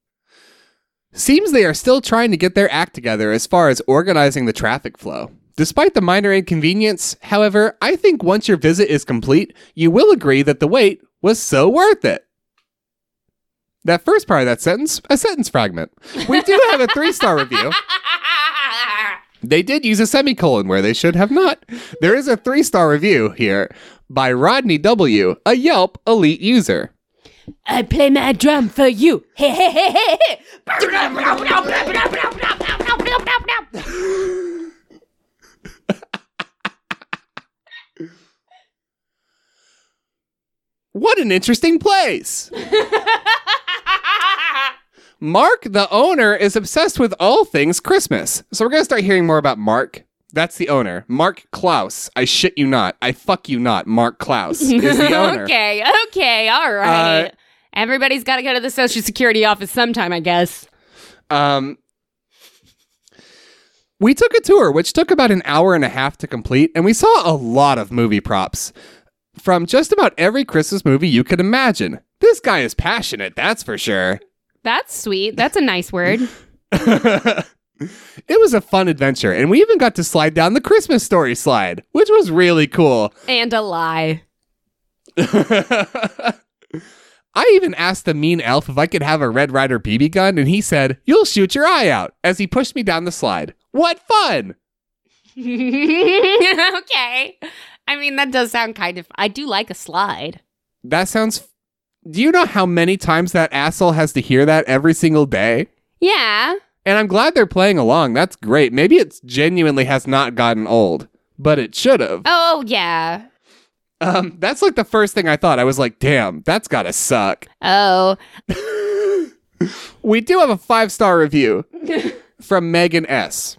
Speaker 1: Seems they are still trying to get their act together as far as organizing the traffic flow. Despite the minor inconvenience, however, I think once your visit is complete, you will agree that the wait was so worth it. That first part of that sentence, a sentence fragment. We do have a three star review. (laughs) They did use a semicolon where they should have not. There is a three star review here by Rodney W., a Yelp elite user.
Speaker 2: I play my drum for you. Hey, hey, hey, hey, hey.
Speaker 1: What an interesting place! Mark, the owner, is obsessed with all things Christmas. So we're going to start hearing more about Mark. That's the owner. Mark Klaus. I shit you not. I fuck you not. Mark Klaus is the (laughs) owner.
Speaker 2: okay, okay, all right.
Speaker 1: Uh,
Speaker 2: Everybody's got to go to the Social Security office sometime, I guess.
Speaker 1: Um, we took a tour, which took about an hour and a half to complete, and we saw a lot of movie props from just about every Christmas movie you could imagine. This guy is passionate, that's for sure.
Speaker 2: That's sweet. That's a nice word. (laughs)
Speaker 1: it was a fun adventure, and we even got to slide down the Christmas story slide, which was really cool.
Speaker 2: And a lie. (laughs)
Speaker 1: I even asked the mean elf if I could have a Red Ryder BB gun, and he said, You'll shoot your eye out, as he pushed me down the slide. What fun! (laughs)
Speaker 2: okay. I mean, that does sound kind of. I do like a slide.
Speaker 1: That sounds. Do you know how many times that asshole has to hear that every single day?
Speaker 2: Yeah.
Speaker 1: And I'm glad they're playing along. That's great. Maybe it genuinely has not gotten old, but it should have.
Speaker 2: Oh, yeah.
Speaker 1: Um, that's like the first thing I thought. I was like, damn, that's gotta suck.
Speaker 2: Oh. (laughs)
Speaker 1: We do have a five star review (laughs) from Megan S.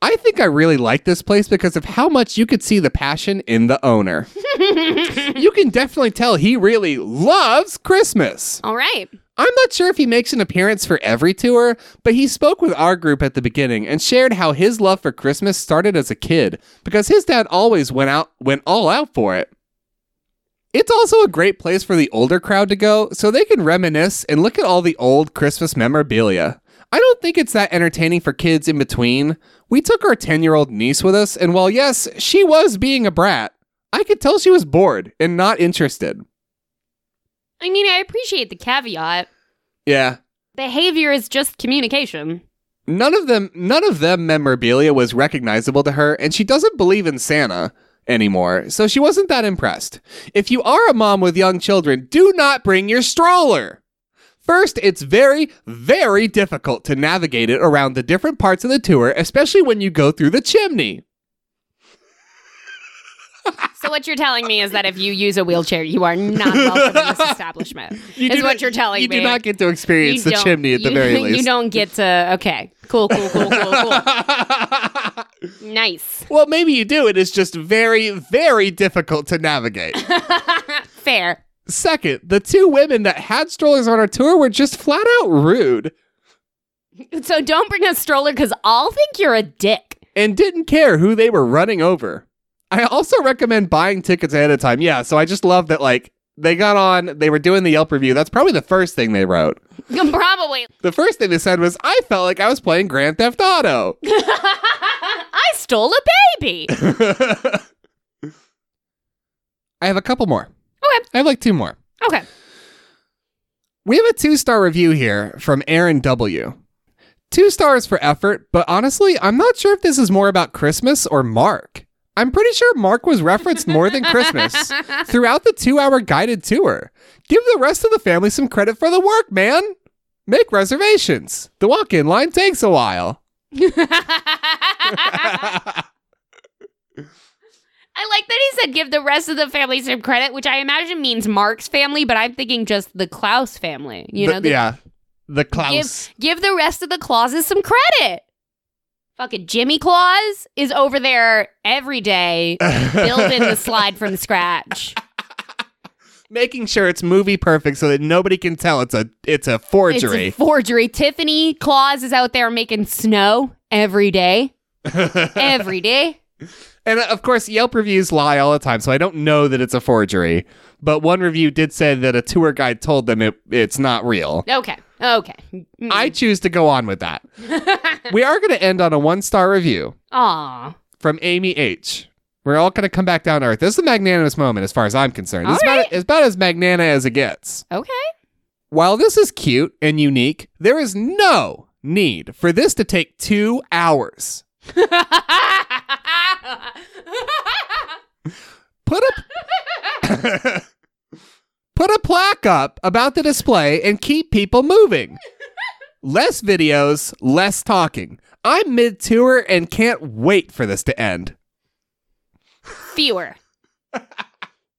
Speaker 1: I think I really like this place because of how much you could see the passion in the owner. (laughs) you can definitely tell he really loves Christmas.
Speaker 2: All right.
Speaker 1: I'm not sure if he makes an appearance for every tour, but he spoke with our group at the beginning and shared how his love for Christmas started as a kid because his dad always went out went all out for it. It's also a great place for the older crowd to go so they can reminisce and look at all the old Christmas memorabilia. I don't think it's that entertaining for kids in between. We took our 10 year old niece with us, and while yes, she was being a brat, I could tell she was bored and not interested.
Speaker 2: I mean, I appreciate the caveat.
Speaker 1: Yeah.
Speaker 2: Behavior is just communication.
Speaker 1: None of them none of them memorabilia was recognizable to her, and she doesn't believe in Santa anymore, so she wasn't that impressed. If you are a mom with young children, do not bring your stroller. First, it's very, very difficult to navigate it around the different parts of the tour, especially when you go through the chimney.
Speaker 2: So what you're telling me is that if you use a wheelchair, you are not (laughs) welcome in this establishment.
Speaker 1: You
Speaker 2: is what
Speaker 1: not-
Speaker 2: you're telling
Speaker 1: you
Speaker 2: me.
Speaker 1: do not get to experience
Speaker 2: You
Speaker 1: the chimney at the very (laughs) least.
Speaker 2: You don't get to. Okay, cool, cool, cool, cool, cool. (laughs) nice,
Speaker 1: well, maybe you do. It is just very, very difficult to navigate.
Speaker 2: fair.
Speaker 1: Second, the two women that had strollers on our tour were just flat out rude
Speaker 2: So don't bring a stroller because I'll think you're a dick.
Speaker 1: and didn't care who they were running over. I also recommend buying tickets ahead of time. Yeah, so I just love that, like, they got on, they were doing the Yelp review. That's probably the first thing they wrote. (laughs)
Speaker 2: Probably.
Speaker 1: The first thing they said was, I felt like I was playing Grand Theft Auto. (laughs)
Speaker 2: I stole a baby. (laughs)
Speaker 1: I have a couple more.
Speaker 2: Okay.
Speaker 1: I have like two more.
Speaker 2: Okay.
Speaker 1: We have a two star review here from Aaron W. Two stars for effort, but honestly, I'm not sure if this is more about Christmas or Mark. I'm pretty sure Mark was referenced more than Christmas (laughs) throughout the two hour guided tour. Give the rest of the family some credit for the work, man. Make reservations. The walk in line takes a while. (laughs)
Speaker 2: I like that he said give the rest of the family some credit, which I imagine means Mark's family, but I'm thinking just the Klaus family. You
Speaker 1: The-
Speaker 2: know, the,
Speaker 1: yeah. The Klaus.
Speaker 2: give give the rest of the Clauses some credit. Fucking Jimmy Claus is over there every day (laughs) building the slide from scratch. (laughs)
Speaker 1: Making sure it's movie perfect so that nobody can tell it's a it's a
Speaker 2: It's
Speaker 1: forgery.
Speaker 2: a forgery. Tiffany Claus is out there making snow every day. (laughs) Every day.
Speaker 1: And of course, Yelp reviews lie all the time, so I don't know that it's a forgery. But one review did say that a tour guide told them it, it's not real.
Speaker 2: Okay. Okay. Mm.
Speaker 1: I choose to go on with that. (laughs) we are going to end on a one star review
Speaker 2: Aw.
Speaker 1: from Amy H. We're all going to come back down to earth. This is a magnanimous moment as far as I'm concerned. This is
Speaker 2: All
Speaker 1: about, it's about as magnana as it gets.
Speaker 2: Okay.
Speaker 1: While this is cute and unique, there is no need for this to take two hours. (laughs) Put a (laughs) Put a plaque up about the display and keep people moving. Less videos, less talking. I'm mid tour and can't wait for this to end.
Speaker 2: Fewer.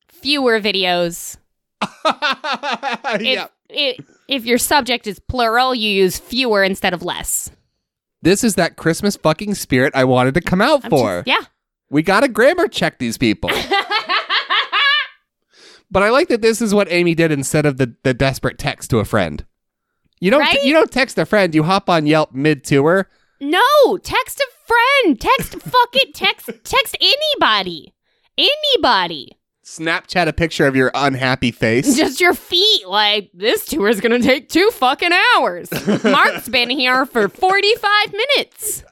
Speaker 2: Fewer videos. (laughs) If,
Speaker 1: yeah.
Speaker 2: i- if your subject is plural, you use fewer instead of less.
Speaker 1: This is that Christmas fucking spirit I wanted to come out
Speaker 2: I'm
Speaker 1: for.
Speaker 2: just- yeah.
Speaker 1: We gotta grammar check these people. (laughs) But I like that this is what Amy did instead of the, the desperate text to a friend. You don't
Speaker 2: Right?
Speaker 1: you don't text a friend, you hop on Yelp mid tour.
Speaker 2: no, text a friend. Text (laughs) fuck it. Text text anybody. Anybody.
Speaker 1: Snapchat a picture of your unhappy face.
Speaker 2: Just your feet. Like this tour is gonna take two fucking hours. Mark's (laughs) been here for forty five minutes.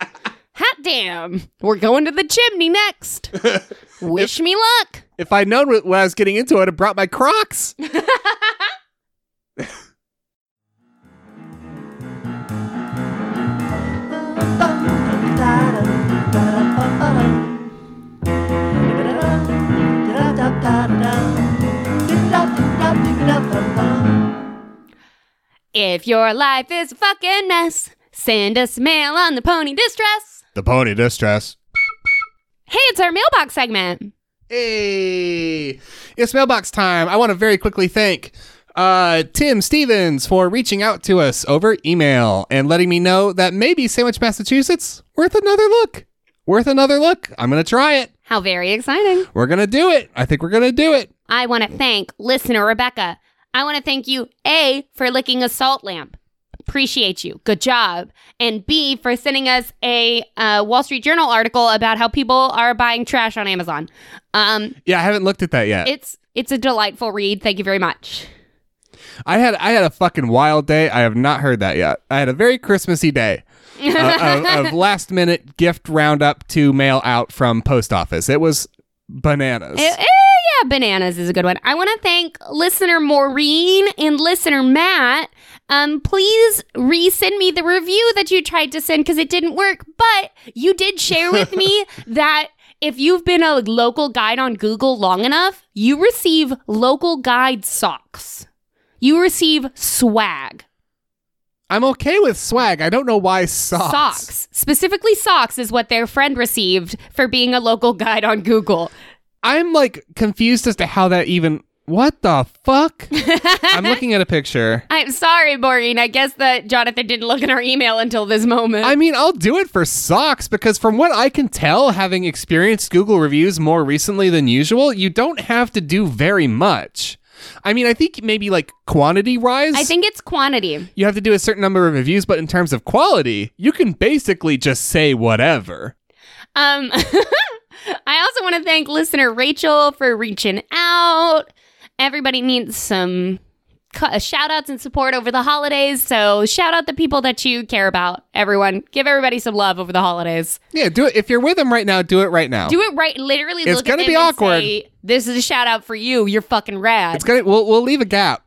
Speaker 2: Hot damn. We're going to the chimney next. (laughs) Wish me luck.
Speaker 1: If I'd known what, what I was getting into, I'd have brought my Crocs. (laughs)
Speaker 2: If your life is a fucking mess, send us mail on the pony distress.
Speaker 1: The pony distress.
Speaker 2: Hey, it's our mailbox segment.
Speaker 1: Hey, it's mailbox time. I want to very quickly thank uh, Tim Stevens for reaching out to us over email and letting me know that maybe Sandwich, Massachusetts, worth another look. Worth another look. I'm going to try it.
Speaker 2: How very exciting.
Speaker 1: We're going to do it. I think we're going to do it.
Speaker 2: I want to thank listener Rebecca. I want to thank you, A, for licking a salt lamp. Appreciate you. Good job. And B, for sending us a uh, Wall Street Journal article about how people are buying trash on Amazon. Um,
Speaker 1: Yeah, I haven't looked at that yet.
Speaker 2: it's it's a delightful read. Thank you very much.
Speaker 1: I had I had a fucking wild day. I have not heard that yet. I had a very Christmassy day. uh, (laughs) of, of last minute gift roundup to mail out from post office. It was bananas.
Speaker 2: Eh, eh, yeah, bananas is a good one. I want to thank listener Maureen and listener Matt. Um, please resend me the review that you tried to send because it didn't work. But you did share with me (laughs) that if you've been a local guide on Google long enough, you receive local guide socks. You receive swag.
Speaker 1: I'm okay with swag. I don't know why socks.
Speaker 2: Socks. Specifically, socks is what their friend received for being a local guide on Google.
Speaker 1: I'm like confused as to how that even. What the fuck? I'm (laughs) looking at a picture.
Speaker 2: I'm sorry, Maureen. I guess that Jonathan didn't look in our email until this moment.
Speaker 1: I mean, I'll do it for socks because, from what I can tell, having experienced Google reviews more recently than usual, you don't have to do very much. I mean, I think maybe like quantity wise,
Speaker 2: I think it's quantity.
Speaker 1: you have to do a certain number of reviews, but in terms of quality, you can basically just say whatever.
Speaker 2: Um, (laughs) I also want to thank listener Rachel for reaching out. Everybody needs some uh, shout outs and support over the holidays. So shout out the people that you care about. Everyone, give everybody some love over the holidays.
Speaker 1: Yeah, do it. If you're with them right now, do it right now.
Speaker 2: Do it right. Literally,
Speaker 1: It's gonna be awkward.
Speaker 2: say, this is a shout out for you. You're fucking rad.
Speaker 1: It's gonna. We'll we'll leave a gap.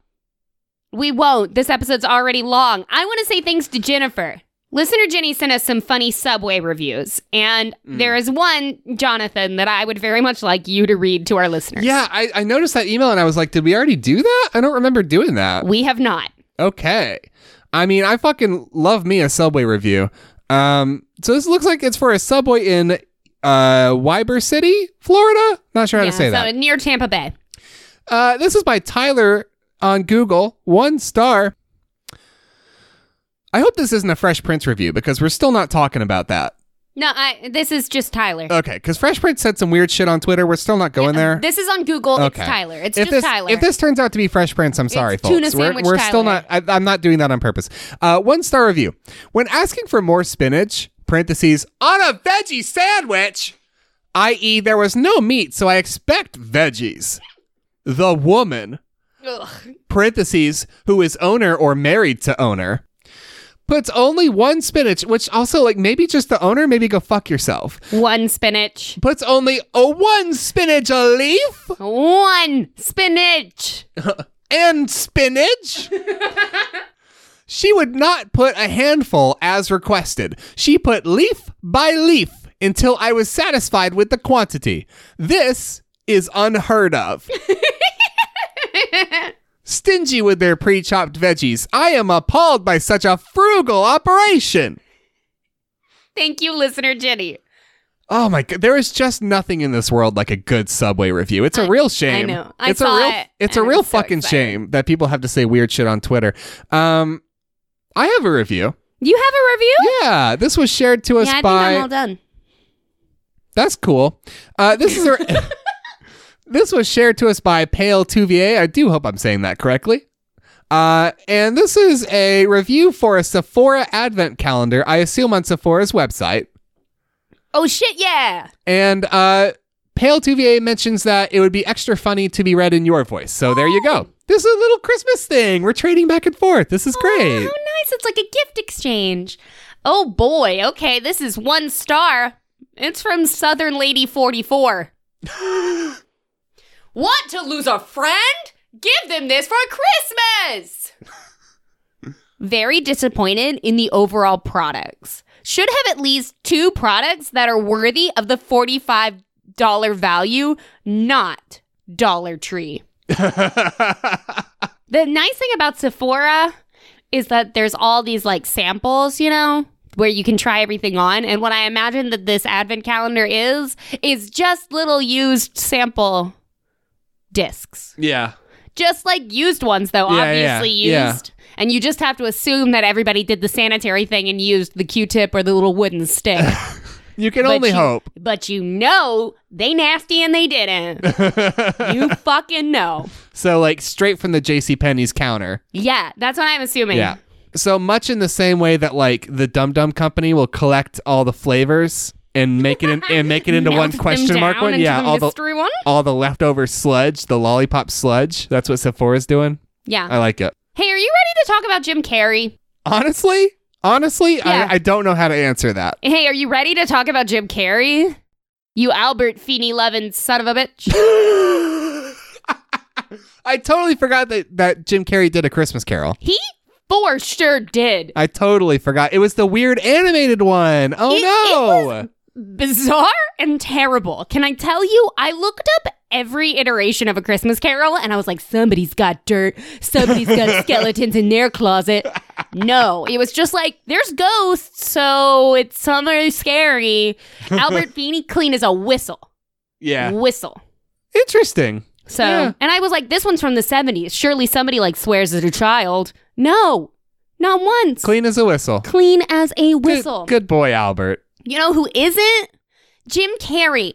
Speaker 2: We won't. This episode's already long. I want to say thanks to Jennifer. Listener Jenny sent us some funny Subway reviews, and
Speaker 1: Mm.
Speaker 2: there is one, Jonathan, that I would very much like you to read to our listeners.
Speaker 1: Yeah, I, I noticed that email and I was like, did we already do that? I don't remember doing that.
Speaker 2: We have not.
Speaker 1: Okay. I mean, I fucking love me a Subway review. Um, so this looks like it's for a Subway in uh Ybor City, Florida. Not sure how
Speaker 2: yeah,
Speaker 1: to say
Speaker 2: so
Speaker 1: that.
Speaker 2: near Tampa Bay.
Speaker 1: Uh, this is by Tyler on Google. One star. I hope this isn't a Fresh Prince review because we're still not talking about that.
Speaker 2: No, I, this is just Tyler.
Speaker 1: Okay, because Fresh Prince said some weird shit on Twitter. We're still not going there.
Speaker 2: This is on Google.
Speaker 1: Okay.
Speaker 2: It's Tyler. It's
Speaker 1: if
Speaker 2: just
Speaker 1: this
Speaker 2: Tyler.
Speaker 1: if this turns out to be Fresh Prince, I'm sorry,
Speaker 2: It's
Speaker 1: folks.
Speaker 2: tuna
Speaker 1: we're we're still not. I, I'm not doing that on purpose. Uh, one star review. When asking for more spinach, parentheses on a veggie sandwich, i.e., there was no meat, so I expect veggies. The woman
Speaker 2: Ugh.
Speaker 1: parentheses who is owner or married to owner puts only one spinach, which also like maybe just the owner, maybe go fuck yourself.
Speaker 2: One spinach.
Speaker 1: Puts only a one spinach a leaf
Speaker 2: One spinach. (laughs)
Speaker 1: and spinach. (laughs) she would not put a handful as requested. She put leaf by leaf until I was satisfied with the quantity. This is unheard of. (laughs) Stingy with their pre chopped veggies. I am appalled by such a frugal operation.
Speaker 2: Thank you, listener Jenny.
Speaker 1: Oh my god, there is just nothing in this world like a good Subway review. It's a real shame.
Speaker 2: I know. I
Speaker 1: it's
Speaker 2: saw
Speaker 1: a real
Speaker 2: it,
Speaker 1: it's a
Speaker 2: I
Speaker 1: real
Speaker 2: so
Speaker 1: fucking
Speaker 2: excited.
Speaker 1: shame that people have to say weird shit on Twitter. Um I have a review.
Speaker 2: You have a review?
Speaker 1: Yeah, this was shared to us
Speaker 2: yeah, I think
Speaker 1: by
Speaker 2: I'm all done.
Speaker 1: That's cool. Uh, this is a (laughs) this was shared to us by Pale Touvier. I do hope I'm saying that correctly. Uh, and this is a review for a Sephora Advent calendar. I assume on Sephora's website.
Speaker 2: Oh shit, yeah.
Speaker 1: And uh, Pale Touvier mentions that it would be extra funny to be read in your voice. So there you go. This is a little Christmas thing. We're trading back and forth. This is
Speaker 2: Oh,
Speaker 1: great.
Speaker 2: how nice. It's like a gift exchange. Oh boy. Okay, this is one star. It's from Southern Lady 44. (laughs) Want to lose a friend? Give them this for Christmas. Very disappointed in the overall products. Should have at least two products that are worthy of the $45 value, not Dollar Tree. (laughs) The nice thing about Sephora is that there's all these like samples, you know, where you can try everything on. And what I imagine that this advent calendar is, is just little used sample discs.
Speaker 1: yeah.
Speaker 2: Just like used ones, though,
Speaker 1: Yeah, yeah,
Speaker 2: obviously
Speaker 1: yeah.
Speaker 2: used. And you just have to assume that everybody did the sanitary thing and used the Q tip or the little wooden stick. (laughs)
Speaker 1: You can
Speaker 2: But
Speaker 1: only
Speaker 2: you-
Speaker 1: hope.
Speaker 2: But you know they nasty and they didn't. (laughs) you fucking know.
Speaker 1: so like straight from the J.C. Penney's counter.
Speaker 2: Yeah, that's what I'm assuming.
Speaker 1: Yeah. So much in the same way that like the Dum Dum Company will collect all the flavors and make it in, and make it into one question mark one. Yeah, all the
Speaker 2: one.
Speaker 1: all the leftover sludge, the lollipop sludge. That's what Sephora's doing.
Speaker 2: Yeah.
Speaker 1: I like it.
Speaker 2: Hey, are you ready to talk about Jim Carrey?
Speaker 1: Honestly, honestly,
Speaker 2: Yeah.
Speaker 1: I, I don't know how to answer that.
Speaker 2: Hey, are you ready to talk about Jim Carrey? You Albert Finney Levin son of a bitch. (laughs)
Speaker 1: I totally forgot that, that Jim Carrey did a Christmas Carol.
Speaker 2: He for sure did.
Speaker 1: I totally forgot. It was the weird animated one. Oh
Speaker 2: It-
Speaker 1: no.
Speaker 2: Bizarre and terrible. Can I tell you? I looked up every iteration of a Christmas Carol and I was like, somebody's got dirt. Somebody's got (laughs) skeletons in their closet. No, it was just like, there's ghosts, so it's something scary. (laughs) Albert Finney clean as a whistle.
Speaker 1: yeah.
Speaker 2: Whistle.
Speaker 1: Interesting.
Speaker 2: So,
Speaker 1: Yeah.
Speaker 2: and I was like, this one's from the 70s. Surely somebody like swears at a child. No, not once.
Speaker 1: Clean as a whistle.
Speaker 2: Clean as a
Speaker 1: Good-
Speaker 2: whistle.
Speaker 1: Good, boy, Albert.
Speaker 2: You know who isn't? Jim Carrey.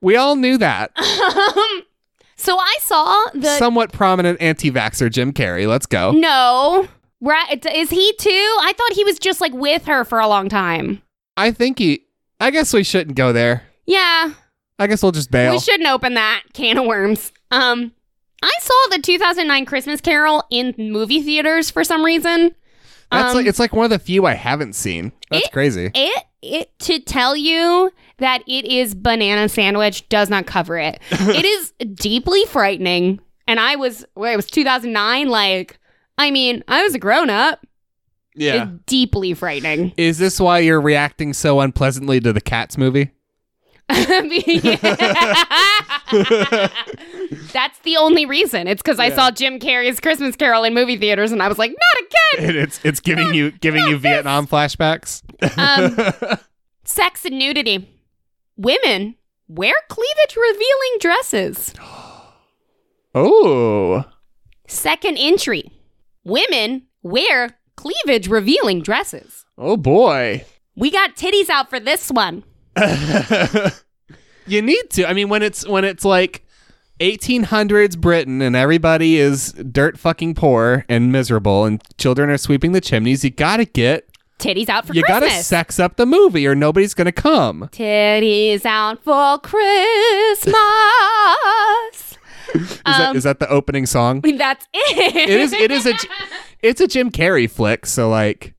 Speaker 1: We all knew that. (laughs)
Speaker 2: so I saw the.
Speaker 1: Somewhat prominent anti vaxxer Jim Carrey. Let's go.
Speaker 2: no. Right. Is he too? I thought he was just like with her for a long time.
Speaker 1: I think he. I guess we shouldn't go there.
Speaker 2: Yeah.
Speaker 1: I guess we'll just bail.
Speaker 2: We shouldn't open that can of worms. Um, I saw the 2009 Christmas Carol in movie theaters for some reason.
Speaker 1: That's
Speaker 2: Um,
Speaker 1: like it's like one of the few I haven't seen. That's
Speaker 2: It-
Speaker 1: crazy.
Speaker 2: It it to tell you that it is banana sandwich does not cover it. (laughs) it is deeply frightening. And I was well, it was 2009 like I mean, I was a grown up.
Speaker 1: Yeah.
Speaker 2: It's deeply frightening.
Speaker 1: Is this why you're reacting so unpleasantly to the Cats movie? (laughs) (laughs)
Speaker 2: That's the only reason. It's because I saw Jim Carrey's Christmas Carol in movie theaters and I was like, not
Speaker 1: it's it's giving you giving you Vietnam flashbacks.
Speaker 2: Um, (laughs) sex and nudity. Women wear cleavage revealing dresses. (gasps)
Speaker 1: oh.
Speaker 2: Second entry. Women wear cleavage revealing dresses.
Speaker 1: Oh boy.
Speaker 2: We got titties out for this one. (laughs)
Speaker 1: you need to. I mean, when it's when it's like 1800s Britain and everybody is dirt fucking poor and miserable and children are sweeping the chimneys, you gotta get
Speaker 2: Titties out for
Speaker 1: you gotta
Speaker 2: Christmas.
Speaker 1: sex up the movie or nobody's gonna come.
Speaker 2: titties out for Christmas. (laughs)
Speaker 1: Is, that,
Speaker 2: Um,
Speaker 1: is that the opening song? (laughs)
Speaker 2: That's it.
Speaker 1: It is. It is a. (laughs) It's a Jim Carrey flick, so like,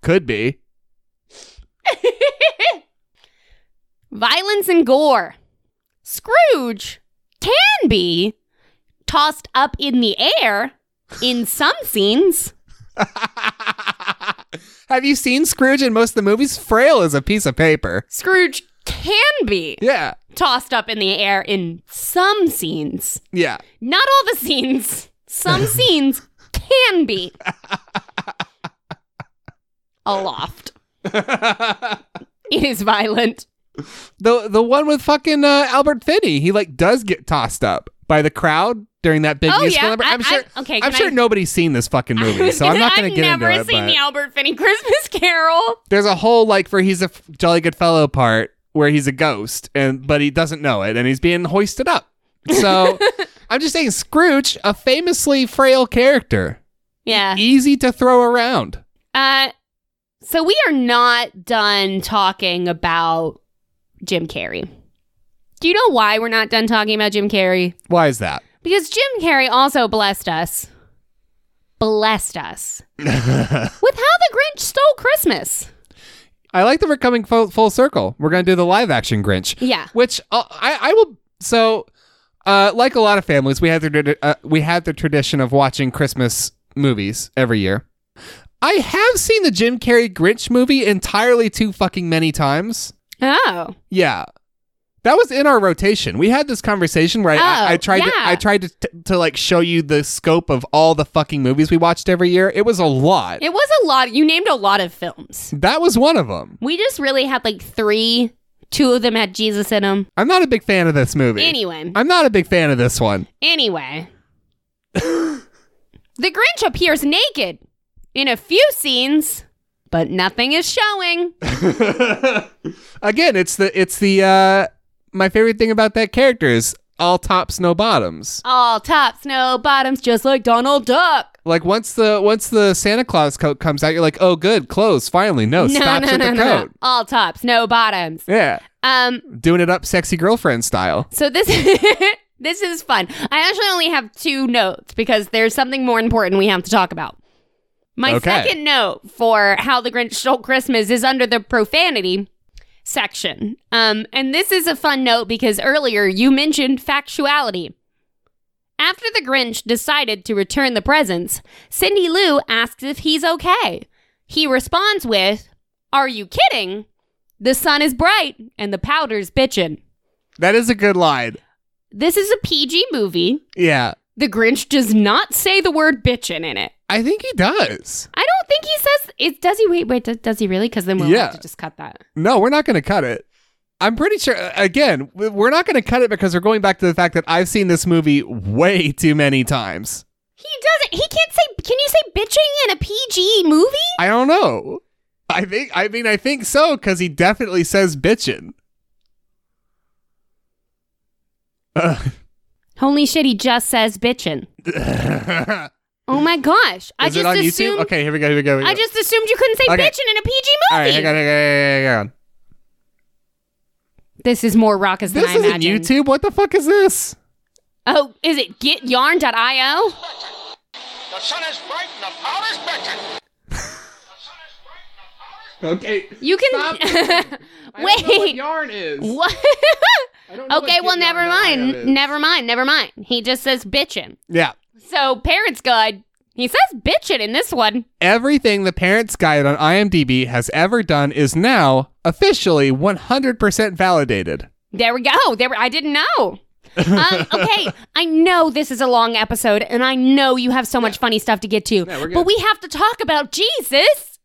Speaker 1: could be.
Speaker 2: Violence and gore. Scrooge can be tossed up in the air in some scenes. (laughs)
Speaker 1: Have you seen Scrooge in most of the movies? Frail as a piece of paper.
Speaker 2: Scrooge can be
Speaker 1: Yeah.
Speaker 2: tossed up in the air in some scenes.
Speaker 1: Yeah.
Speaker 2: Not all the scenes. Some (laughs) scenes can be (laughs) aloft. It is violent.
Speaker 1: The the one with fucking uh, Albert Finney, he like does get tossed up by the crowd during that big
Speaker 2: Oh,
Speaker 1: musical
Speaker 2: yeah.
Speaker 1: number.
Speaker 2: I-
Speaker 1: I'm sure.
Speaker 2: I- okay,
Speaker 1: I'm sure
Speaker 2: I-
Speaker 1: nobody's seen this fucking movie, (laughs) so I'm not going to get it
Speaker 2: I've never seen the Albert Finney Christmas (laughs) Carol.
Speaker 1: there's a whole like for he's a f- jolly good fellow part where he's a ghost and but he doesn't know it and he's being hoisted up. So (laughs) I'm just saying, Scrooge, a famously frail character,
Speaker 2: Yeah.
Speaker 1: easy to throw around.
Speaker 2: Uh, so we are not done talking about Jim Carrey. Do you know why we're not done talking about Jim Carrey?
Speaker 1: Why is that?
Speaker 2: Because Jim Carrey also blessed us. Blessed us (laughs) with How the Grinch Stole Christmas.
Speaker 1: I like that we're coming full, full circle. We're going to do the live action Grinch.
Speaker 2: Yeah.
Speaker 1: which uh, I I will so uh like a lot of families we had the uh, we had the tradition of watching Christmas movies every year. I have seen the Jim Carrey Grinch movie entirely too fucking many times.
Speaker 2: Oh.
Speaker 1: Yeah. That was in our rotation. We had this conversation where I, I, I
Speaker 2: Oh,
Speaker 1: tried to
Speaker 2: yeah.
Speaker 1: I tried to, t- to like show you the scope of all the fucking movies we watched every year. It was a lot.
Speaker 2: It was a lot. You named a lot of films.
Speaker 1: that was one of them.
Speaker 2: We just really had like three. Two of them had Jesus in them.
Speaker 1: I'm not a big fan of this movie.
Speaker 2: Anyway.
Speaker 1: I'm not a big fan of this one.
Speaker 2: Anyway, (laughs) the Grinch appears naked in a few scenes, but nothing is showing. (laughs)
Speaker 1: Again, it's the it's the uh my favorite thing about that character is all tops no bottoms.
Speaker 2: All tops, no bottoms, just like Donald Duck.
Speaker 1: Like once the once the Santa Claus coat comes out, you're like, oh good, clothes finally. No, stops at the coat.
Speaker 2: All tops, no bottoms.
Speaker 1: Yeah,
Speaker 2: Um,
Speaker 1: doing it up, sexy girlfriend style.
Speaker 2: so this (laughs) This is fun. I actually only have two notes because there's something more important we have to talk about. My
Speaker 1: Okay.
Speaker 2: second note for how the Grinch stole Christmas is under the profanity section. Um, and this is a fun note because earlier you mentioned factuality. After the Grinch decided to return the presents, Cindy Lou asks if he's okay. He responds with, Are you kidding? The sun is bright and the powder's bitchin'.
Speaker 1: That is a good line.
Speaker 2: This is a PG movie.
Speaker 1: Yeah.
Speaker 2: The Grinch does not say the word bitchin' in it.
Speaker 1: I think he does.
Speaker 2: I don't think he says it. Does he? Wait, wait. Does, does he really? Because then we'll
Speaker 1: Yeah.
Speaker 2: have to just cut that.
Speaker 1: No, we're not going to cut it. I'm pretty sure, again, we- we're not going to cut it because we're going back to the fact that I've seen this movie way too many times.
Speaker 2: He doesn't. He can't say. Can you say bitching in a PG movie?
Speaker 1: I don't know. I think, I mean, I think so because he definitely says bitching. Uh,
Speaker 2: Holy shit! He just says bitchin'. (laughs)
Speaker 1: is
Speaker 2: Oh my gosh! I
Speaker 1: it
Speaker 2: just
Speaker 1: on
Speaker 2: assumed.
Speaker 1: YouTube? Okay, here we go, here we go. Here we go.
Speaker 2: I just assumed you couldn't say
Speaker 1: Okay.
Speaker 2: bitchin' in a PG
Speaker 1: All
Speaker 2: movie.
Speaker 1: right, hang on, hang on, hang on.
Speaker 2: This is more raucous than
Speaker 1: This
Speaker 2: I
Speaker 1: isn't
Speaker 2: imagined.
Speaker 1: YouTube. What the fuck is this?
Speaker 2: Oh, is it getyarn.io?
Speaker 3: The sun is bright and the powder's bitchin'. The sun is bright and the powder's
Speaker 1: Okay.
Speaker 2: You can. (laughs) Wait.
Speaker 1: yarn is. (laughs)
Speaker 2: What?
Speaker 1: I don't know
Speaker 2: okay,
Speaker 1: what
Speaker 2: well, never mind. Never mind. Never mind. He just says bitchin'.
Speaker 1: Yeah.
Speaker 2: So, Parents Guide, he says bitchin' in this one.
Speaker 1: Everything the Parents Guide on IMDb has ever done is now officially 100% validated.
Speaker 2: There we go. There, I didn't know. (laughs) um, okay, I know this is a long episode, and I know you have so much funny stuff to get to,
Speaker 1: Yeah,
Speaker 2: but we have to talk about Jesus.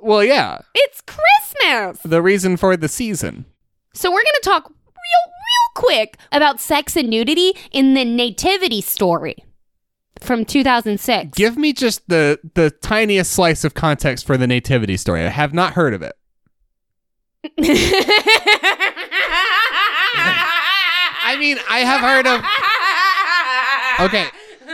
Speaker 1: Well, yeah,
Speaker 2: It's Christmas.
Speaker 1: the reason for the season.
Speaker 2: So we're gonna talk real, real quick about sex and nudity in the Nativity story from 2006.
Speaker 1: Give me just the the tiniest slice of context for the nativity story. I have not heard of it. I mean, I have heard of Okay.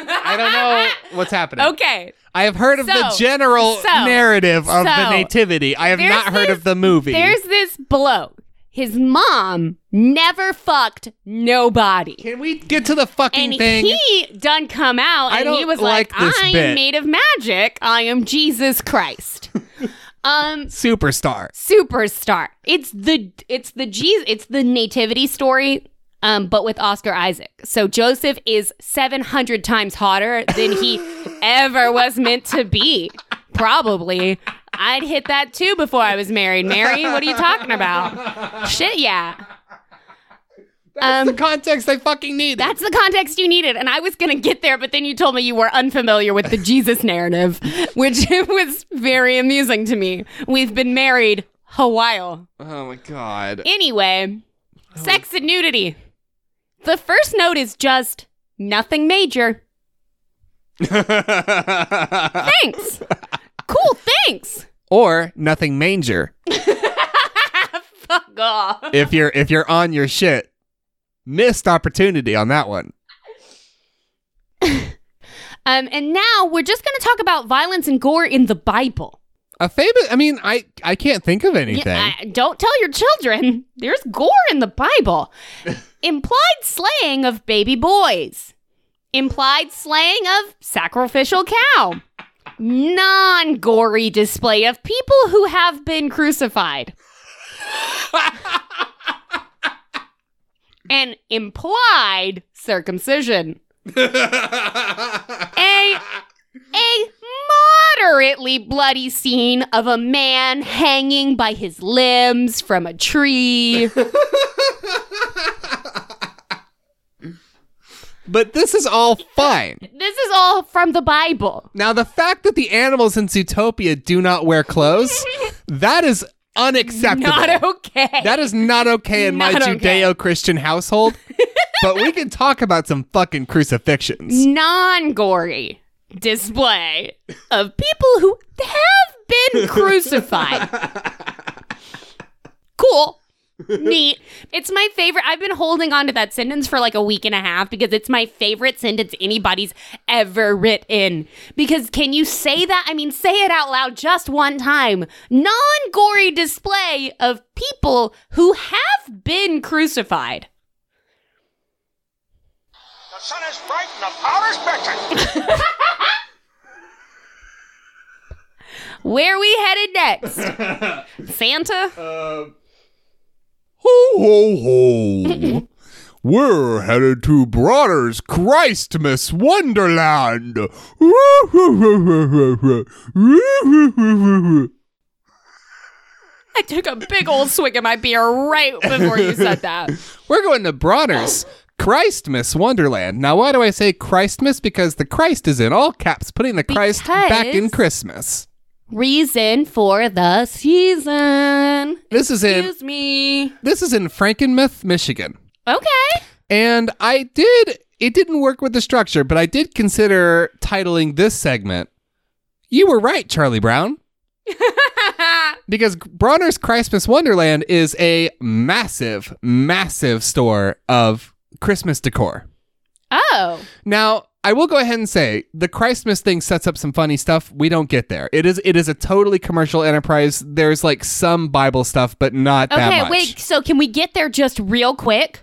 Speaker 1: I don't know what's happening.
Speaker 2: Okay.
Speaker 1: I have heard of the general
Speaker 2: so-
Speaker 1: narrative of the nativity. I have not heard
Speaker 2: this-
Speaker 1: of the movie.
Speaker 2: There's this bloke. His mom never fucked nobody.
Speaker 1: Can we get to the fucking
Speaker 2: And
Speaker 1: thing?
Speaker 2: he done come out and he was like,
Speaker 1: like
Speaker 2: I
Speaker 1: bit."
Speaker 2: am made of magic. I am Jesus Christ. (laughs) um
Speaker 1: Superstar.
Speaker 2: superstar. It's the it's the Jesus it's the nativity story um but with Oscar Isaac. So Joseph is 700 times hotter than he (laughs) ever was meant to be. Probably. I'd hit that too before I was married, Mary. What are you talking about? Shit, yeah.
Speaker 1: That's
Speaker 2: Um,
Speaker 1: the context I fucking need.
Speaker 2: That's the context you needed. And I was going to get there, but then you told me you were unfamiliar with the Jesus narrative, which (laughs) was very amusing to me. We've been married a while.
Speaker 1: oh my god.
Speaker 2: Anyway, sex and nudity. The first note is just nothing major. (laughs) Thanks. Thanks.
Speaker 1: or nothing manger. (laughs)
Speaker 2: Fuck off.
Speaker 1: If you're if you're on your shit. Missed opportunity on that one. (laughs)
Speaker 2: Um, and now we're just going to talk about violence and gore in the Bible.
Speaker 1: A famous I mean, I I can't think of
Speaker 2: Yeah,
Speaker 1: anything.
Speaker 2: I- don't tell your children. (laughs) There's gore in the Bible. Implied slaying of baby boys. Implied slaying of sacrificial cow. Non gory display of people who have been crucified. and implied circumcision. A a moderately bloody scene of a man hanging by his limbs from a tree. (laughs)
Speaker 1: but this is all (laughs) fine.
Speaker 2: this is all from the Bible.
Speaker 1: Now the fact that the animals in Zootopia do not wear clothes, (laughs) that is unacceptable.
Speaker 2: Not okay.
Speaker 1: That is not okay in my
Speaker 2: Not okay.
Speaker 1: Judeo-Christian household. (laughs) but we can talk about some fucking crucifixions.
Speaker 2: non gory display of people who have been crucified. cool. Neat. It's my favorite. I've been holding on to that sentence for like a week and a half because it's my favorite sentence anybody's ever written. Because can you say that? I mean, say it out loud just one time. Non gory display of people who have been crucified.
Speaker 3: The sun is bright and the powder's better. (laughs)
Speaker 2: Where we headed next? (laughs) Santa?
Speaker 1: Uh, Ho ho ho! We're headed to Bronner's Christmas Wonderland.
Speaker 2: I took a big old swig of my beer right before you said that. (laughs)
Speaker 1: We're going to Bronner's Christmas Wonderland. Now, why do I say Christmas? Because the Christ is in all caps, putting the Christ back in Christmas.
Speaker 2: Reason for the season.
Speaker 1: This is in
Speaker 2: Excuse me.
Speaker 1: this is in Frankenmuth, Michigan.
Speaker 2: Okay.
Speaker 1: And I did, it didn't work with the structure, but I did consider titling this segment. You were right, Charlie Brown. (laughs) because Bronner's Christmas Wonderland is a massive, massive store of Christmas decor.
Speaker 2: Oh.
Speaker 1: Now, I will go ahead and say the Christmas thing sets up some funny stuff. We don't get there. It is it is a totally commercial enterprise. There's like some Bible stuff, but not that
Speaker 2: Okay,
Speaker 1: much.
Speaker 2: wait. So can we get there just real quick?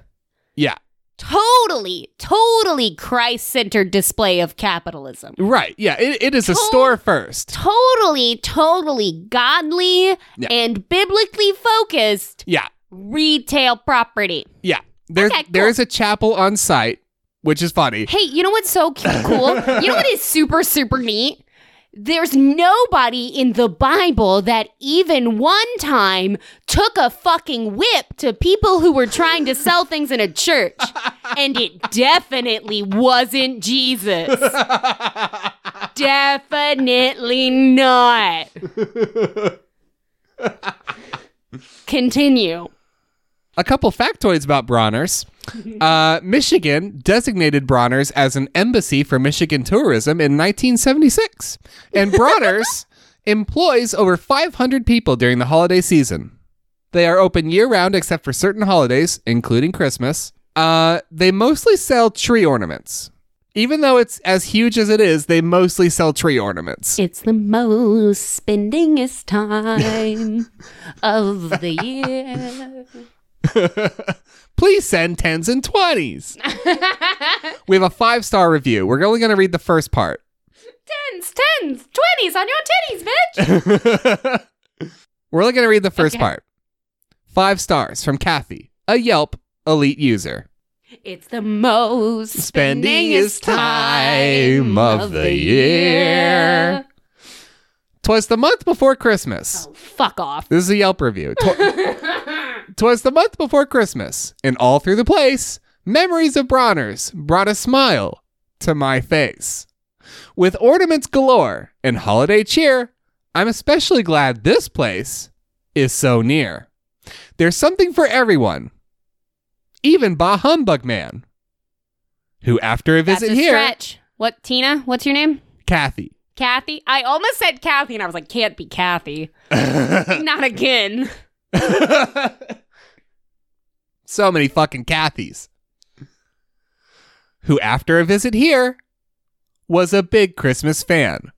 Speaker 1: Yeah.
Speaker 2: Totally, totally Christ centered display of capitalism.
Speaker 1: Right. Yeah. It, it is a store first.
Speaker 2: Totally, totally godly
Speaker 1: Yeah.
Speaker 2: and biblically focused
Speaker 1: Yeah.
Speaker 2: retail property.
Speaker 1: Yeah. There's
Speaker 2: Okay, cool.
Speaker 1: there is a chapel on site, which is funny.
Speaker 2: Hey, you know what's so cool? you know what is super, super neat? There's nobody in the Bible that even one time took a fucking whip to people who were trying to sell things in a church. And it definitely wasn't Jesus. definitely not. Continue.
Speaker 1: A couple factoids about Bronner's. Uh, Michigan designated Bronner's as an embassy for Michigan tourism in 1976. And (laughs) Bronner's employs over 500 people during the holiday season. They are open year round except for certain holidays, including Christmas. Uh, they mostly sell tree ornaments. Even though it's as huge as it is, they mostly sell tree ornaments.
Speaker 2: It's the most spendingest time (laughs) of the year. (laughs)
Speaker 1: Please send 10s and 20s. (laughs) we have a five star review. We're only going to read the first part.
Speaker 2: Tens, tens, twenties on your titties, bitch. (laughs)
Speaker 1: We're only going to read the first
Speaker 2: Okay.
Speaker 1: part. Five stars from Kathy, a Yelp elite user.
Speaker 2: It's the most
Speaker 1: Spending is
Speaker 2: spendingest
Speaker 1: time of the year. Twas the month before Christmas.
Speaker 2: Oh, fuck off.
Speaker 1: This is a Yelp review. Tw- (laughs) Twas the month before Christmas, and all through the place, memories of Bronner's brought a smile to my face. With ornaments galore and holiday cheer, I'm especially glad this place is so near. There's something for everyone, even Bah Humbug Man, who after a visit That's
Speaker 2: a
Speaker 1: here,
Speaker 2: stretch. What, Tina? What's your name?
Speaker 1: Kathy.
Speaker 2: Kathy? I almost said Kathy, and I was like, can't be Kathy. (laughs) Not again. (laughs)
Speaker 1: so many fucking Kathys. Who, after a visit here, was a big Christmas fan.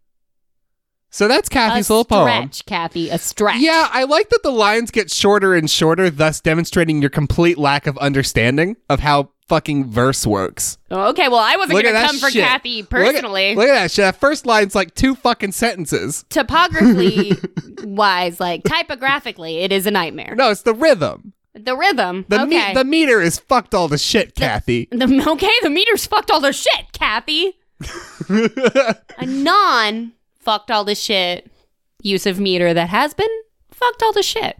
Speaker 1: So that's Kathy's
Speaker 2: a
Speaker 1: little poem.
Speaker 2: stretch, Kathy. A stretch.
Speaker 1: Yeah, I like that the lines get shorter and shorter, thus demonstrating your complete lack of understanding of how fucking verse works.
Speaker 2: Oh, okay, well, I wasn't going to come for
Speaker 1: shit.
Speaker 2: Kathy
Speaker 1: Look at-
Speaker 2: personally.
Speaker 1: Look at, that shit. That first line's like two fucking sentences.
Speaker 2: Topographically (laughs) wise, like typographically, it is a nightmare.
Speaker 1: No, it's the rhythm.
Speaker 2: The rhythm.
Speaker 1: The, me-
Speaker 2: okay.
Speaker 1: the meter is fucked all the shit, Kathy. (laughs)
Speaker 2: The- okay, the meter's fucked all the shit, Kathy. (laughs) A non fucked all the shit use of meter that has been fucked all the shit.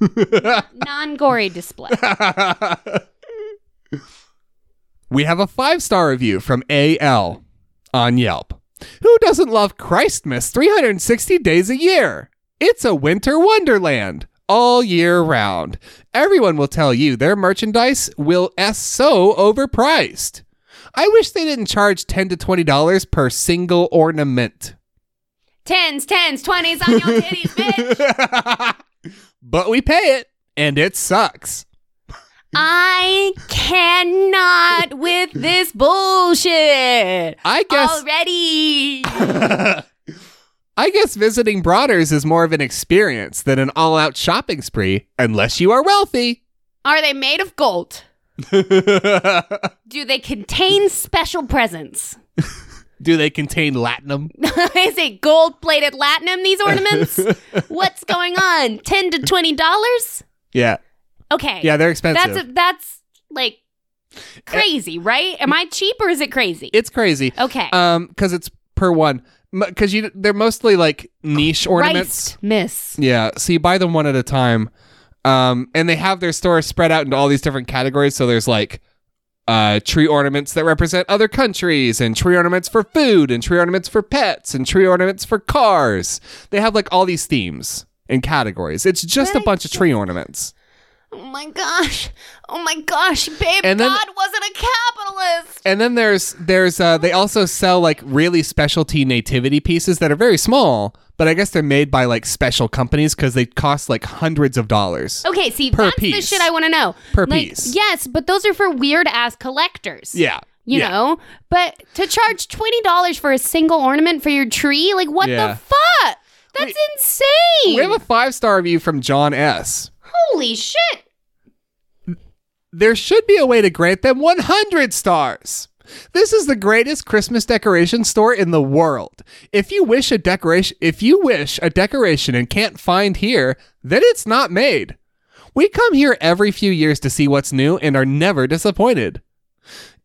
Speaker 2: (laughs) non gory display.
Speaker 1: we have a five star review from AL on Yelp. Who doesn't love Christmas 360 days a year? It's a winter wonderland all year round. Everyone will tell you their merchandise will s so overpriced. I wish they didn't charge 10 to $20 per single ornament.
Speaker 2: Tens, tens, twenties on your titties, bitch. (laughs)
Speaker 1: but we pay it, and it sucks.
Speaker 2: I cannot with this bullshit
Speaker 1: I guess
Speaker 2: already. (laughs)
Speaker 1: I guess visiting Bronner's is more of an experience than an all out shopping spree, unless you are wealthy.
Speaker 2: Are they made of gold? (laughs) Do they contain special presents? (laughs)
Speaker 1: Do they contain latinum? (laughs)
Speaker 2: Is it gold plated latinum, these ornaments? What's going on? 10 to $20?
Speaker 1: Yeah.
Speaker 2: Okay.
Speaker 1: Yeah, they're expensive.
Speaker 2: That's, that's like crazy, right? Am I cheap or is it crazy?
Speaker 1: it's crazy.
Speaker 2: Okay.
Speaker 1: Um, because it's per one. Because you, they're mostly like niche ornaments.
Speaker 2: Christ, miss.
Speaker 1: Yeah, so you buy them one at a time, um, and they have their store spread out into all these different categories. So there's like uh, tree ornaments that represent other countries, and tree ornaments for food, and tree ornaments for pets, and tree ornaments for cars. They have like all these themes and categories. It's just a bunch of tree ornaments.
Speaker 2: Oh my gosh. Oh my gosh, babe.
Speaker 1: And then-
Speaker 2: God wasn't a capitalist.
Speaker 1: And then there's there's uh, they also sell like really specialty nativity pieces that are very small, but I guess they're made by like special companies because they cost like hundreds of dollars.
Speaker 2: Okay, see,
Speaker 1: Per
Speaker 2: that's the shit I want to know.
Speaker 1: Per
Speaker 2: like,
Speaker 1: piece.
Speaker 2: Yes, but those are for weird ass collectors.
Speaker 1: Yeah,
Speaker 2: You
Speaker 1: yeah.
Speaker 2: know? But to charge $20 for a single ornament for your tree? Like, what
Speaker 1: Yeah.
Speaker 2: the fuck? That's insane.
Speaker 1: We have a five star review from John S.
Speaker 2: Holy shit.
Speaker 1: There should be a way to grant them 100 stars. This is the greatest Christmas decoration store in the world. If you wish a decoration, if you wish a decoration and can't find here, then it's not made. We come here every few years to see what's new and are never disappointed.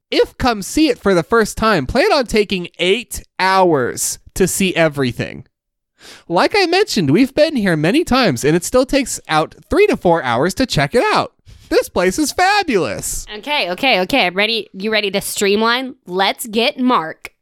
Speaker 1: If come see it for the first time, plan on taking 8 hours to see everything. Like I mentioned, we've been here many times and it still takes out 3 to 4 hours to check it out. This place is fabulous.
Speaker 2: Okay, okay, okay. I'm ready. You ready to streamline? Let's get Mark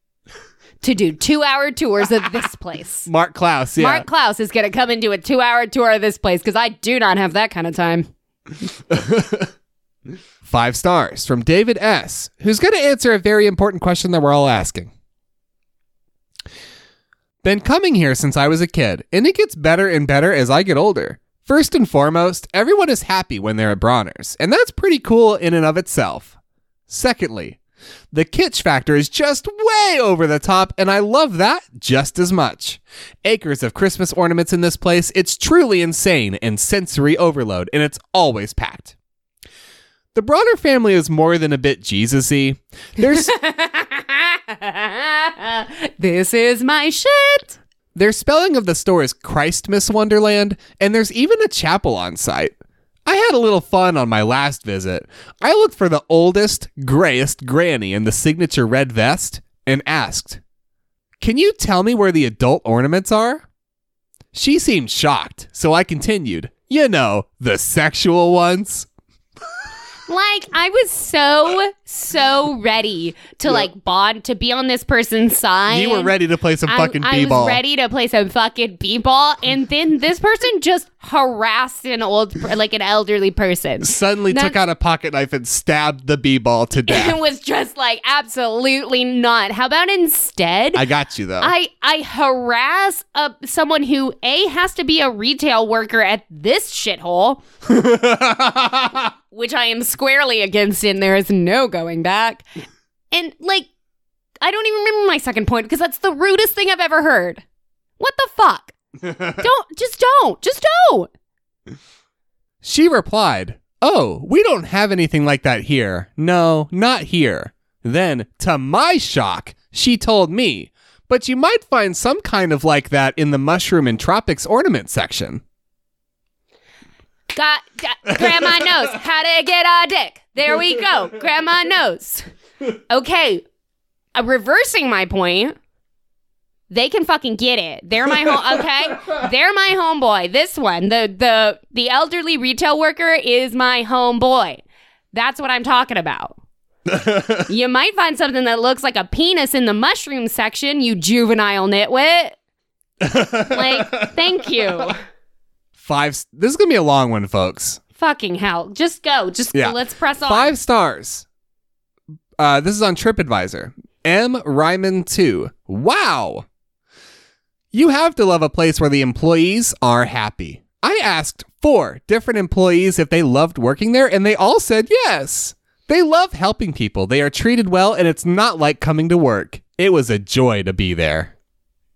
Speaker 2: to do two hour tours of this (laughs) place.
Speaker 1: Mark Klaus, yeah.
Speaker 2: Mark Klaus is going to come and do a two hour tour of this place because I do not have that kind of time. (laughs)
Speaker 1: Five stars from David S., who's going to answer a very important question that we're all asking. Been coming here since I was a kid, and it gets better and better as I get older. First and foremost, everyone is happy when they're at Bronner's, and that's pretty cool in and of itself. Secondly, the kitsch factor is just way over the top, and I love that just as much. Acres of Christmas ornaments in this place, it's truly insane and sensory overload, and it's always packed. The Bronner family is more than a bit Jesus-y. There's (laughs) (laughs)
Speaker 2: this is my shit.
Speaker 1: Their spelling of the store is Christmas Wonderland, and there's even a chapel on site. I had a little fun on my last visit. I looked for the oldest, grayest granny in the signature red vest and asked, Can you tell me where the adult ornaments are? She seemed shocked, so I continued, You know, the sexual ones.
Speaker 2: Like I was so so ready to like bond to be on this person's side.
Speaker 1: You were ready to play some fucking
Speaker 2: I
Speaker 1: b-ball.
Speaker 2: I was ready to play some fucking b-ball, and then this person just harassed an old, like an elderly person.
Speaker 1: Suddenly took out a pocket knife and stabbed the b-ball to (laughs) death.
Speaker 2: It was just like absolutely not. How about instead?
Speaker 1: I got you though.
Speaker 2: I I harass a, someone who a has to be a retail worker at this shithole, (laughs) which I am squarely against, and there is no going back. And like, I don't even remember my second point because that's the rudest thing I've ever heard. What the fuck? Don't just don't just don't.
Speaker 1: She replied, Oh, we don't have anything like that here. No, not here. Then, to my shock, she told me, But you might find some kind of like that in the mushroom and tropics ornament section.
Speaker 2: Got, got grandma knows how to get a dick. There we go. Grandma knows. Okay. Uh, reversing my point. They can fucking get it. They're my home (laughs) okay? They're my homeboy. This one, the the the elderly retail worker is my homeboy. That's what I'm talking about. (laughs) you might find something that looks like a penis in the mushroom section, you juvenile nitwit. like, thank you.
Speaker 1: Five. This is going to be a long one, folks.
Speaker 2: Fucking hell. Just go. Just
Speaker 1: Yeah.
Speaker 2: let's press on.
Speaker 1: Five stars. Uh, this is on TripAdvisor. M. Ryman 2. Wow. You have to love a place where the employees are happy. I asked four different employees if they loved working there, and they all said yes. They love helping people. They are treated well, and it's not like coming to work. It was a joy to be there.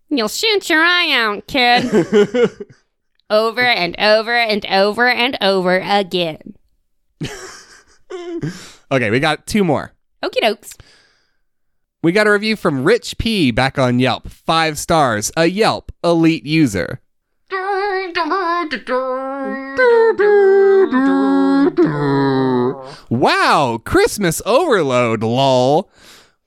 Speaker 2: You'll shoot your eye out, kid. (laughs) over and over and over and over again. (laughs)
Speaker 1: Okay, we got two more.
Speaker 2: Okie dokes.
Speaker 1: We got a review from Rich P back on Yelp. Five stars. A Yelp elite user. Wow, Christmas overload, lol.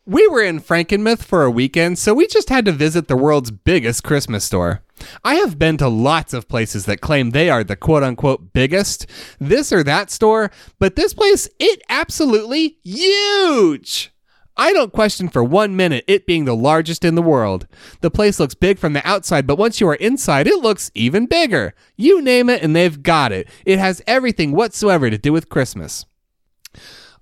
Speaker 1: We were in Frankenmuth for a weekend, so we just had to visit the world's biggest Christmas store. I have been to lots of places that claim they are the quote unquote biggest, this or that store, but this place, it absolutely huge. I don't question for one minute it being the largest in the world. The place looks big from the outside, but once you are inside, it looks even bigger. You name it, and they've got it. It has everything whatsoever to do with Christmas.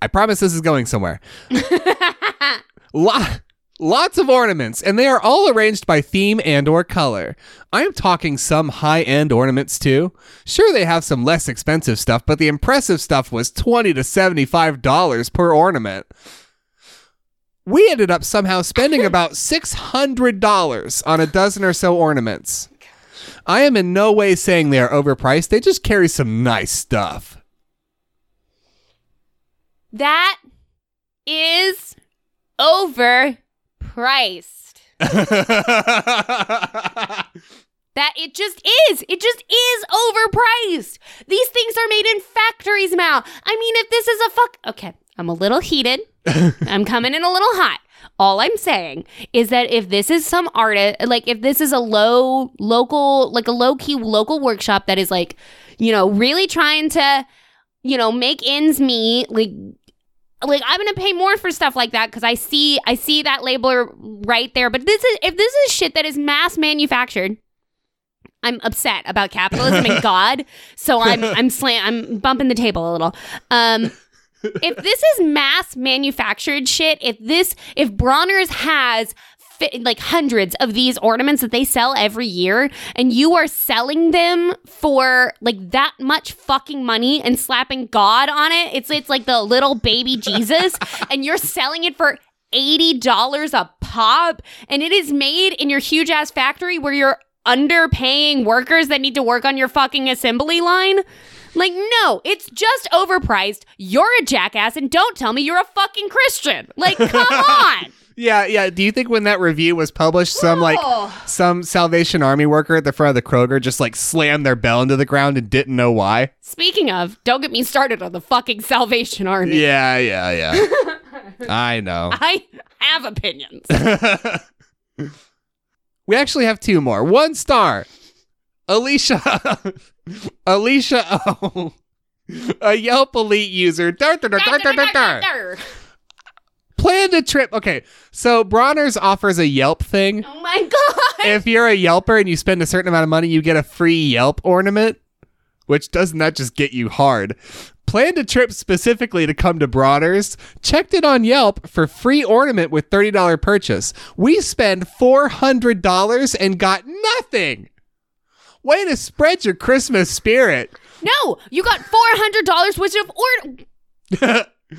Speaker 1: I promise this is going somewhere. (laughs) Lo- lots of ornaments, and they are all arranged by theme and or color. I am talking some high-end ornaments too. Sure, they have some less expensive stuff, but the impressive stuff was twenty to seventy-five dollars per ornament. We ended up somehow spending (laughs) about $600 on a dozen or so ornaments. I am in no way saying they are overpriced. They just carry some nice stuff.
Speaker 2: That is overpriced. (laughs) That it just is. It just is overpriced. These things are made in factories now. I mean, if this is a fuck. Okay, I'm a little heated. (laughs) I'm coming in a little hot. All I'm saying is that if this is some artist, like if this is a low local, like a low key local workshop that is like, you know, really trying to, you know, make ends meet, like like I'm gonna pay more for stuff like that because I see I see that label right there. But this is if this is shit that is mass manufactured, I'm upset about capitalism and (laughs) God. So I'm (laughs) I'm slam I'm bumping the table a little. Um, if this is mass manufactured shit, if this if Bronner's has fi- like hundreds of these ornaments that they sell every year and you are selling them for like that much fucking money and slapping god on it it's it's like the little baby jesus (laughs) and you're selling it for $80 a pop and it is made in your huge ass factory where you're underpaying workers that need to work on your fucking assembly line like no it's just overpriced you're a jackass and don't tell me you're a fucking christian like come (laughs) on
Speaker 1: Yeah, yeah. Do you think when that review was published, some like some Salvation Army worker at the front of the Kroger just like slammed their bell into the ground and didn't know why?
Speaker 2: Speaking of, don't get me started on the fucking Salvation Army.
Speaker 1: Yeah, yeah, yeah. (laughs) I know.
Speaker 2: I have opinions. (laughs)
Speaker 1: We actually have two more. One star. Alicia. Alicia O. (laughs) A Yelp elite user. Dar, dar, dar. Planned a trip. Okay, so Bronner's offers a Yelp thing.
Speaker 2: Oh my god.
Speaker 1: if you're a Yelper and you spend a certain amount of money, you get a free Yelp ornament, which doesn't that just get you hard? Planned a trip specifically to come to Bronner's, checked it on Yelp for free ornament with $30 purchase. We spend $400 and got nothing. Way to spread your Christmas spirit.
Speaker 2: No, you got $400 worth of or (laughs)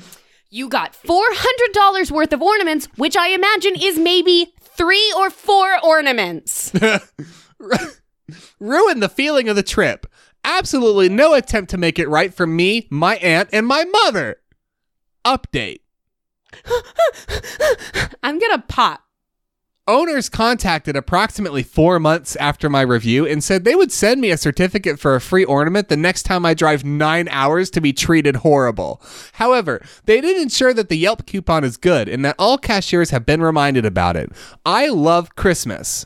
Speaker 2: You got $400 worth of ornaments, which I imagine is maybe 3 or 4 ornaments. (laughs)
Speaker 1: Ruin the feeling of the trip. Absolutely no attempt to make it right for me, my aunt, and my mother. Update. (laughs)
Speaker 2: I'm going to pop.
Speaker 1: Owners contacted approximately four months after my review and said they would send me a certificate for a free ornament the next time I drive nine hours to be treated horrible. However, they did ensure that the Yelp coupon is good and that all cashiers have been reminded about it. I love Christmas.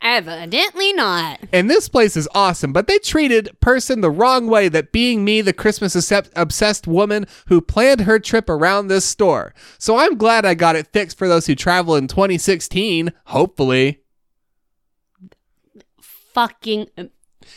Speaker 2: Evidently not.
Speaker 1: And this place is awesome, but they treated person the wrong way that being me, the Christmas obsessed woman who planned her trip around this store. So I'm glad I got it fixed for those who travel in 2016, hopefully.
Speaker 2: Fucking. uh,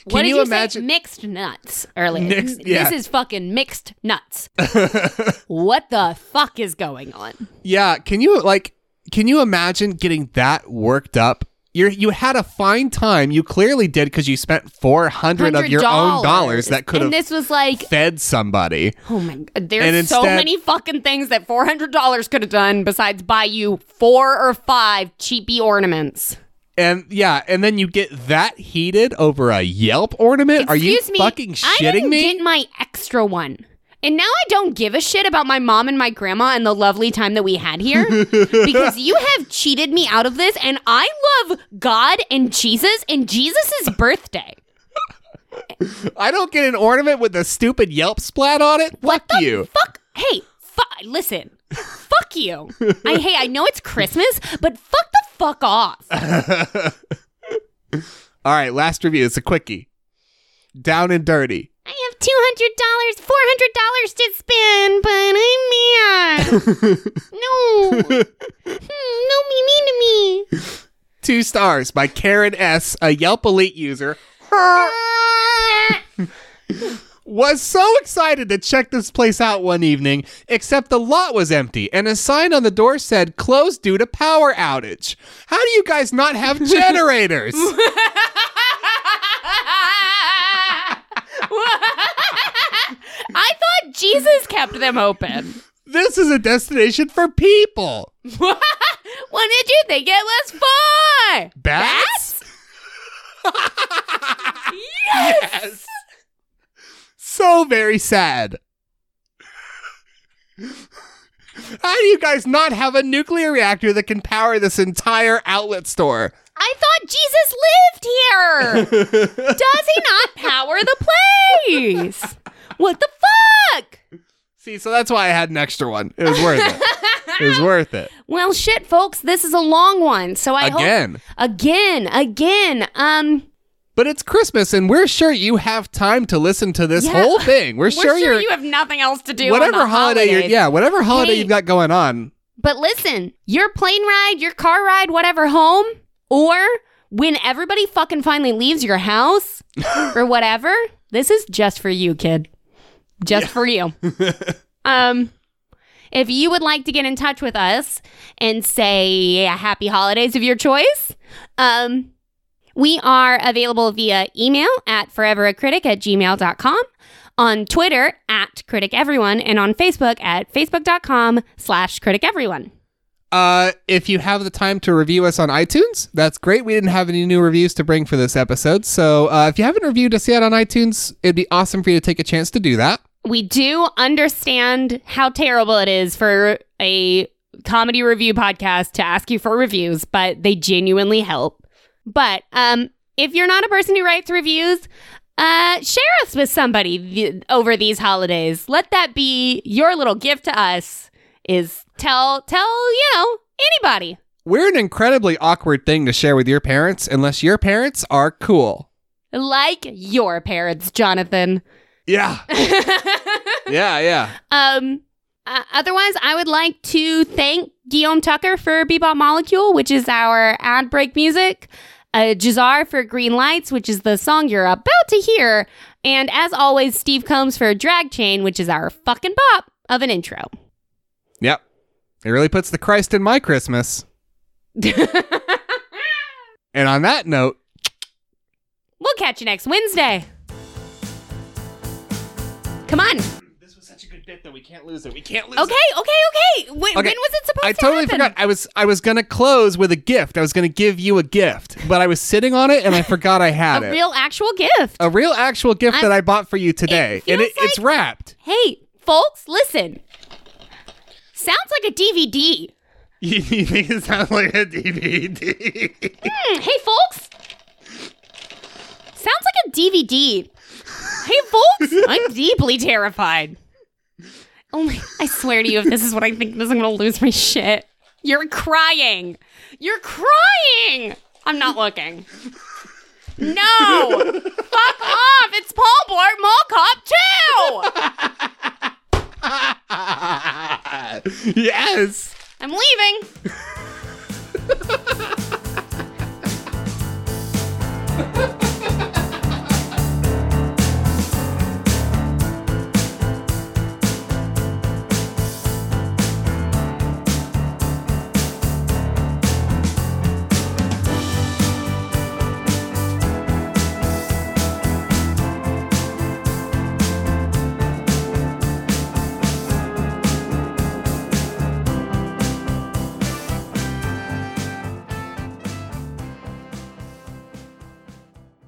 Speaker 2: what did
Speaker 1: you
Speaker 2: you
Speaker 1: imagine-
Speaker 2: say? Mixed nuts earlier.
Speaker 1: Mixed- yeah.
Speaker 2: This is fucking mixed nuts. (laughs) what the fuck is going on?
Speaker 1: Yeah, can you like can you imagine getting that worked up? You you had a fine time. You clearly did because you spent 400 of your own dollars that could
Speaker 2: And
Speaker 1: have
Speaker 2: this was like,
Speaker 1: fed somebody.
Speaker 2: oh my god,
Speaker 1: And
Speaker 2: there's so
Speaker 1: instead-
Speaker 2: many fucking things that four hundred dollars could have done besides buy you four or five cheapy ornaments.
Speaker 1: And yeah, and then you get that heated over a Yelp ornament? Are you
Speaker 2: Excuse me,
Speaker 1: fucking
Speaker 2: I
Speaker 1: shitting
Speaker 2: didn't
Speaker 1: me?
Speaker 2: Get my extra one. And now I don't give a shit about my mom and my grandma and the lovely time that we had here (laughs) because you have cheated me out of this and I love God and Jesus and Jesus' birthday.
Speaker 1: I don't get an ornament with a stupid Yelp splat on it.
Speaker 2: What
Speaker 1: Fuck
Speaker 2: the
Speaker 1: you.
Speaker 2: fuck? Hey, fu- listen. fuck you. I hey, I know it's Christmas, but fuck the fuck off. (laughs)
Speaker 1: All right, last review. It's a quickie. Down and dirty.
Speaker 2: I have two hundred dollars, four hundred dollars to spend, but I'm mad. (laughs) no, Hmm, no, be mean to me.
Speaker 1: Two stars by Karen S., a Yelp Elite user. (laughs) was so excited to check this place out one evening, except the lot was empty and a sign on the door said closed due to power outage. How do you guys not have (laughs) generators?
Speaker 2: I thought Jesus kept them open.
Speaker 1: this is a destination for people. (laughs)
Speaker 2: what did you think it was for?
Speaker 1: Bats?
Speaker 2: Yes!
Speaker 1: So very sad. How do you guys not have a nuclear reactor that can power this entire outlet store?
Speaker 2: I thought Jesus lived here. (laughs) Does he not power the place? (laughs) What the fuck?
Speaker 1: See, so that's why I had an extra one. It was worth it. It was worth it. (laughs)
Speaker 2: Well, shit, folks, this is a long one. So I hope
Speaker 1: Again.
Speaker 2: again, again. Um,
Speaker 1: But it's Christmas and we're sure you have time to listen to this
Speaker 2: Yeah.
Speaker 1: whole thing. We're,
Speaker 2: we're
Speaker 1: sure,
Speaker 2: sure, you have nothing else to do. on
Speaker 1: whatever holiday you're yeah, whatever holiday
Speaker 2: Hey.
Speaker 1: you've got going on.
Speaker 2: But listen, your plane ride, your car ride, whatever, home, or when everybody fucking finally leaves your house (laughs) or whatever, this is just for you, kid. Just for you. (laughs) um, if you would like to get in touch with us and say happy holidays of your choice, um, we are available via email at foreveracritic at gmail.com, on Twitter at critic everyone, and on Facebook at facebook.com slash critic everyone.
Speaker 1: Uh, if you have the time to review us on iTunes, that's great. We didn't have any new reviews to bring for this episode. So uh, if you haven't reviewed us yet on iTunes, it'd be awesome for you to take a chance to do that.
Speaker 2: We do understand how terrible it is for a comedy review podcast to ask you for reviews, but they genuinely help. But um, if you're not a person who writes reviews, uh, share us with somebody th- over these holidays. Let that be your little gift to us. Is tell tell you know anybody.
Speaker 1: We're an incredibly awkward thing to share with your parents unless your parents are cool.
Speaker 2: Like your parents, Jonathan.
Speaker 1: Yeah. (laughs) yeah, yeah.
Speaker 2: Um, uh, otherwise, I would like to thank Guillaume Tucker for Bebop Molecule, which is our ad break music, uh, Jahzzar for Green Lights, which is the song you're about to hear, and as always, Steve Combs for Drag Chain, which is our fucking bop of an intro.
Speaker 1: Yep. It really puts the Christ in my Christmas. (laughs) And on that note,
Speaker 2: We'll catch you next Wednesday. Come on.
Speaker 1: this was such a good bit that we can't lose it. We can't lose it.
Speaker 2: Okay, okay, okay. When, when was it supposed to be?
Speaker 1: I
Speaker 2: to
Speaker 1: totally
Speaker 2: happen?
Speaker 1: forgot. I was I was gonna close with a gift. I was gonna give you a gift, but I was sitting on it and I forgot I had it.
Speaker 2: A
Speaker 1: it.
Speaker 2: real actual gift.
Speaker 1: a real actual gift
Speaker 2: I'm-
Speaker 1: that I bought for you today, and
Speaker 2: feels
Speaker 1: it, it's
Speaker 2: like-
Speaker 1: wrapped.
Speaker 2: Hey, folks, listen. Sounds like a DVD.
Speaker 1: You, (laughs) you think it sounds like a DVD?
Speaker 2: Hmm, hey, folks. Sounds like a DVD hey, folks. I'm deeply terrified. Oh my, I swear to you, if this is what I think this, I'm going to lose my shit. You're crying. You're crying. I'm not looking. No! Fuck off! It's Paul Blart Mall Cop 2!
Speaker 1: yes!
Speaker 2: I'm leaving! (laughs)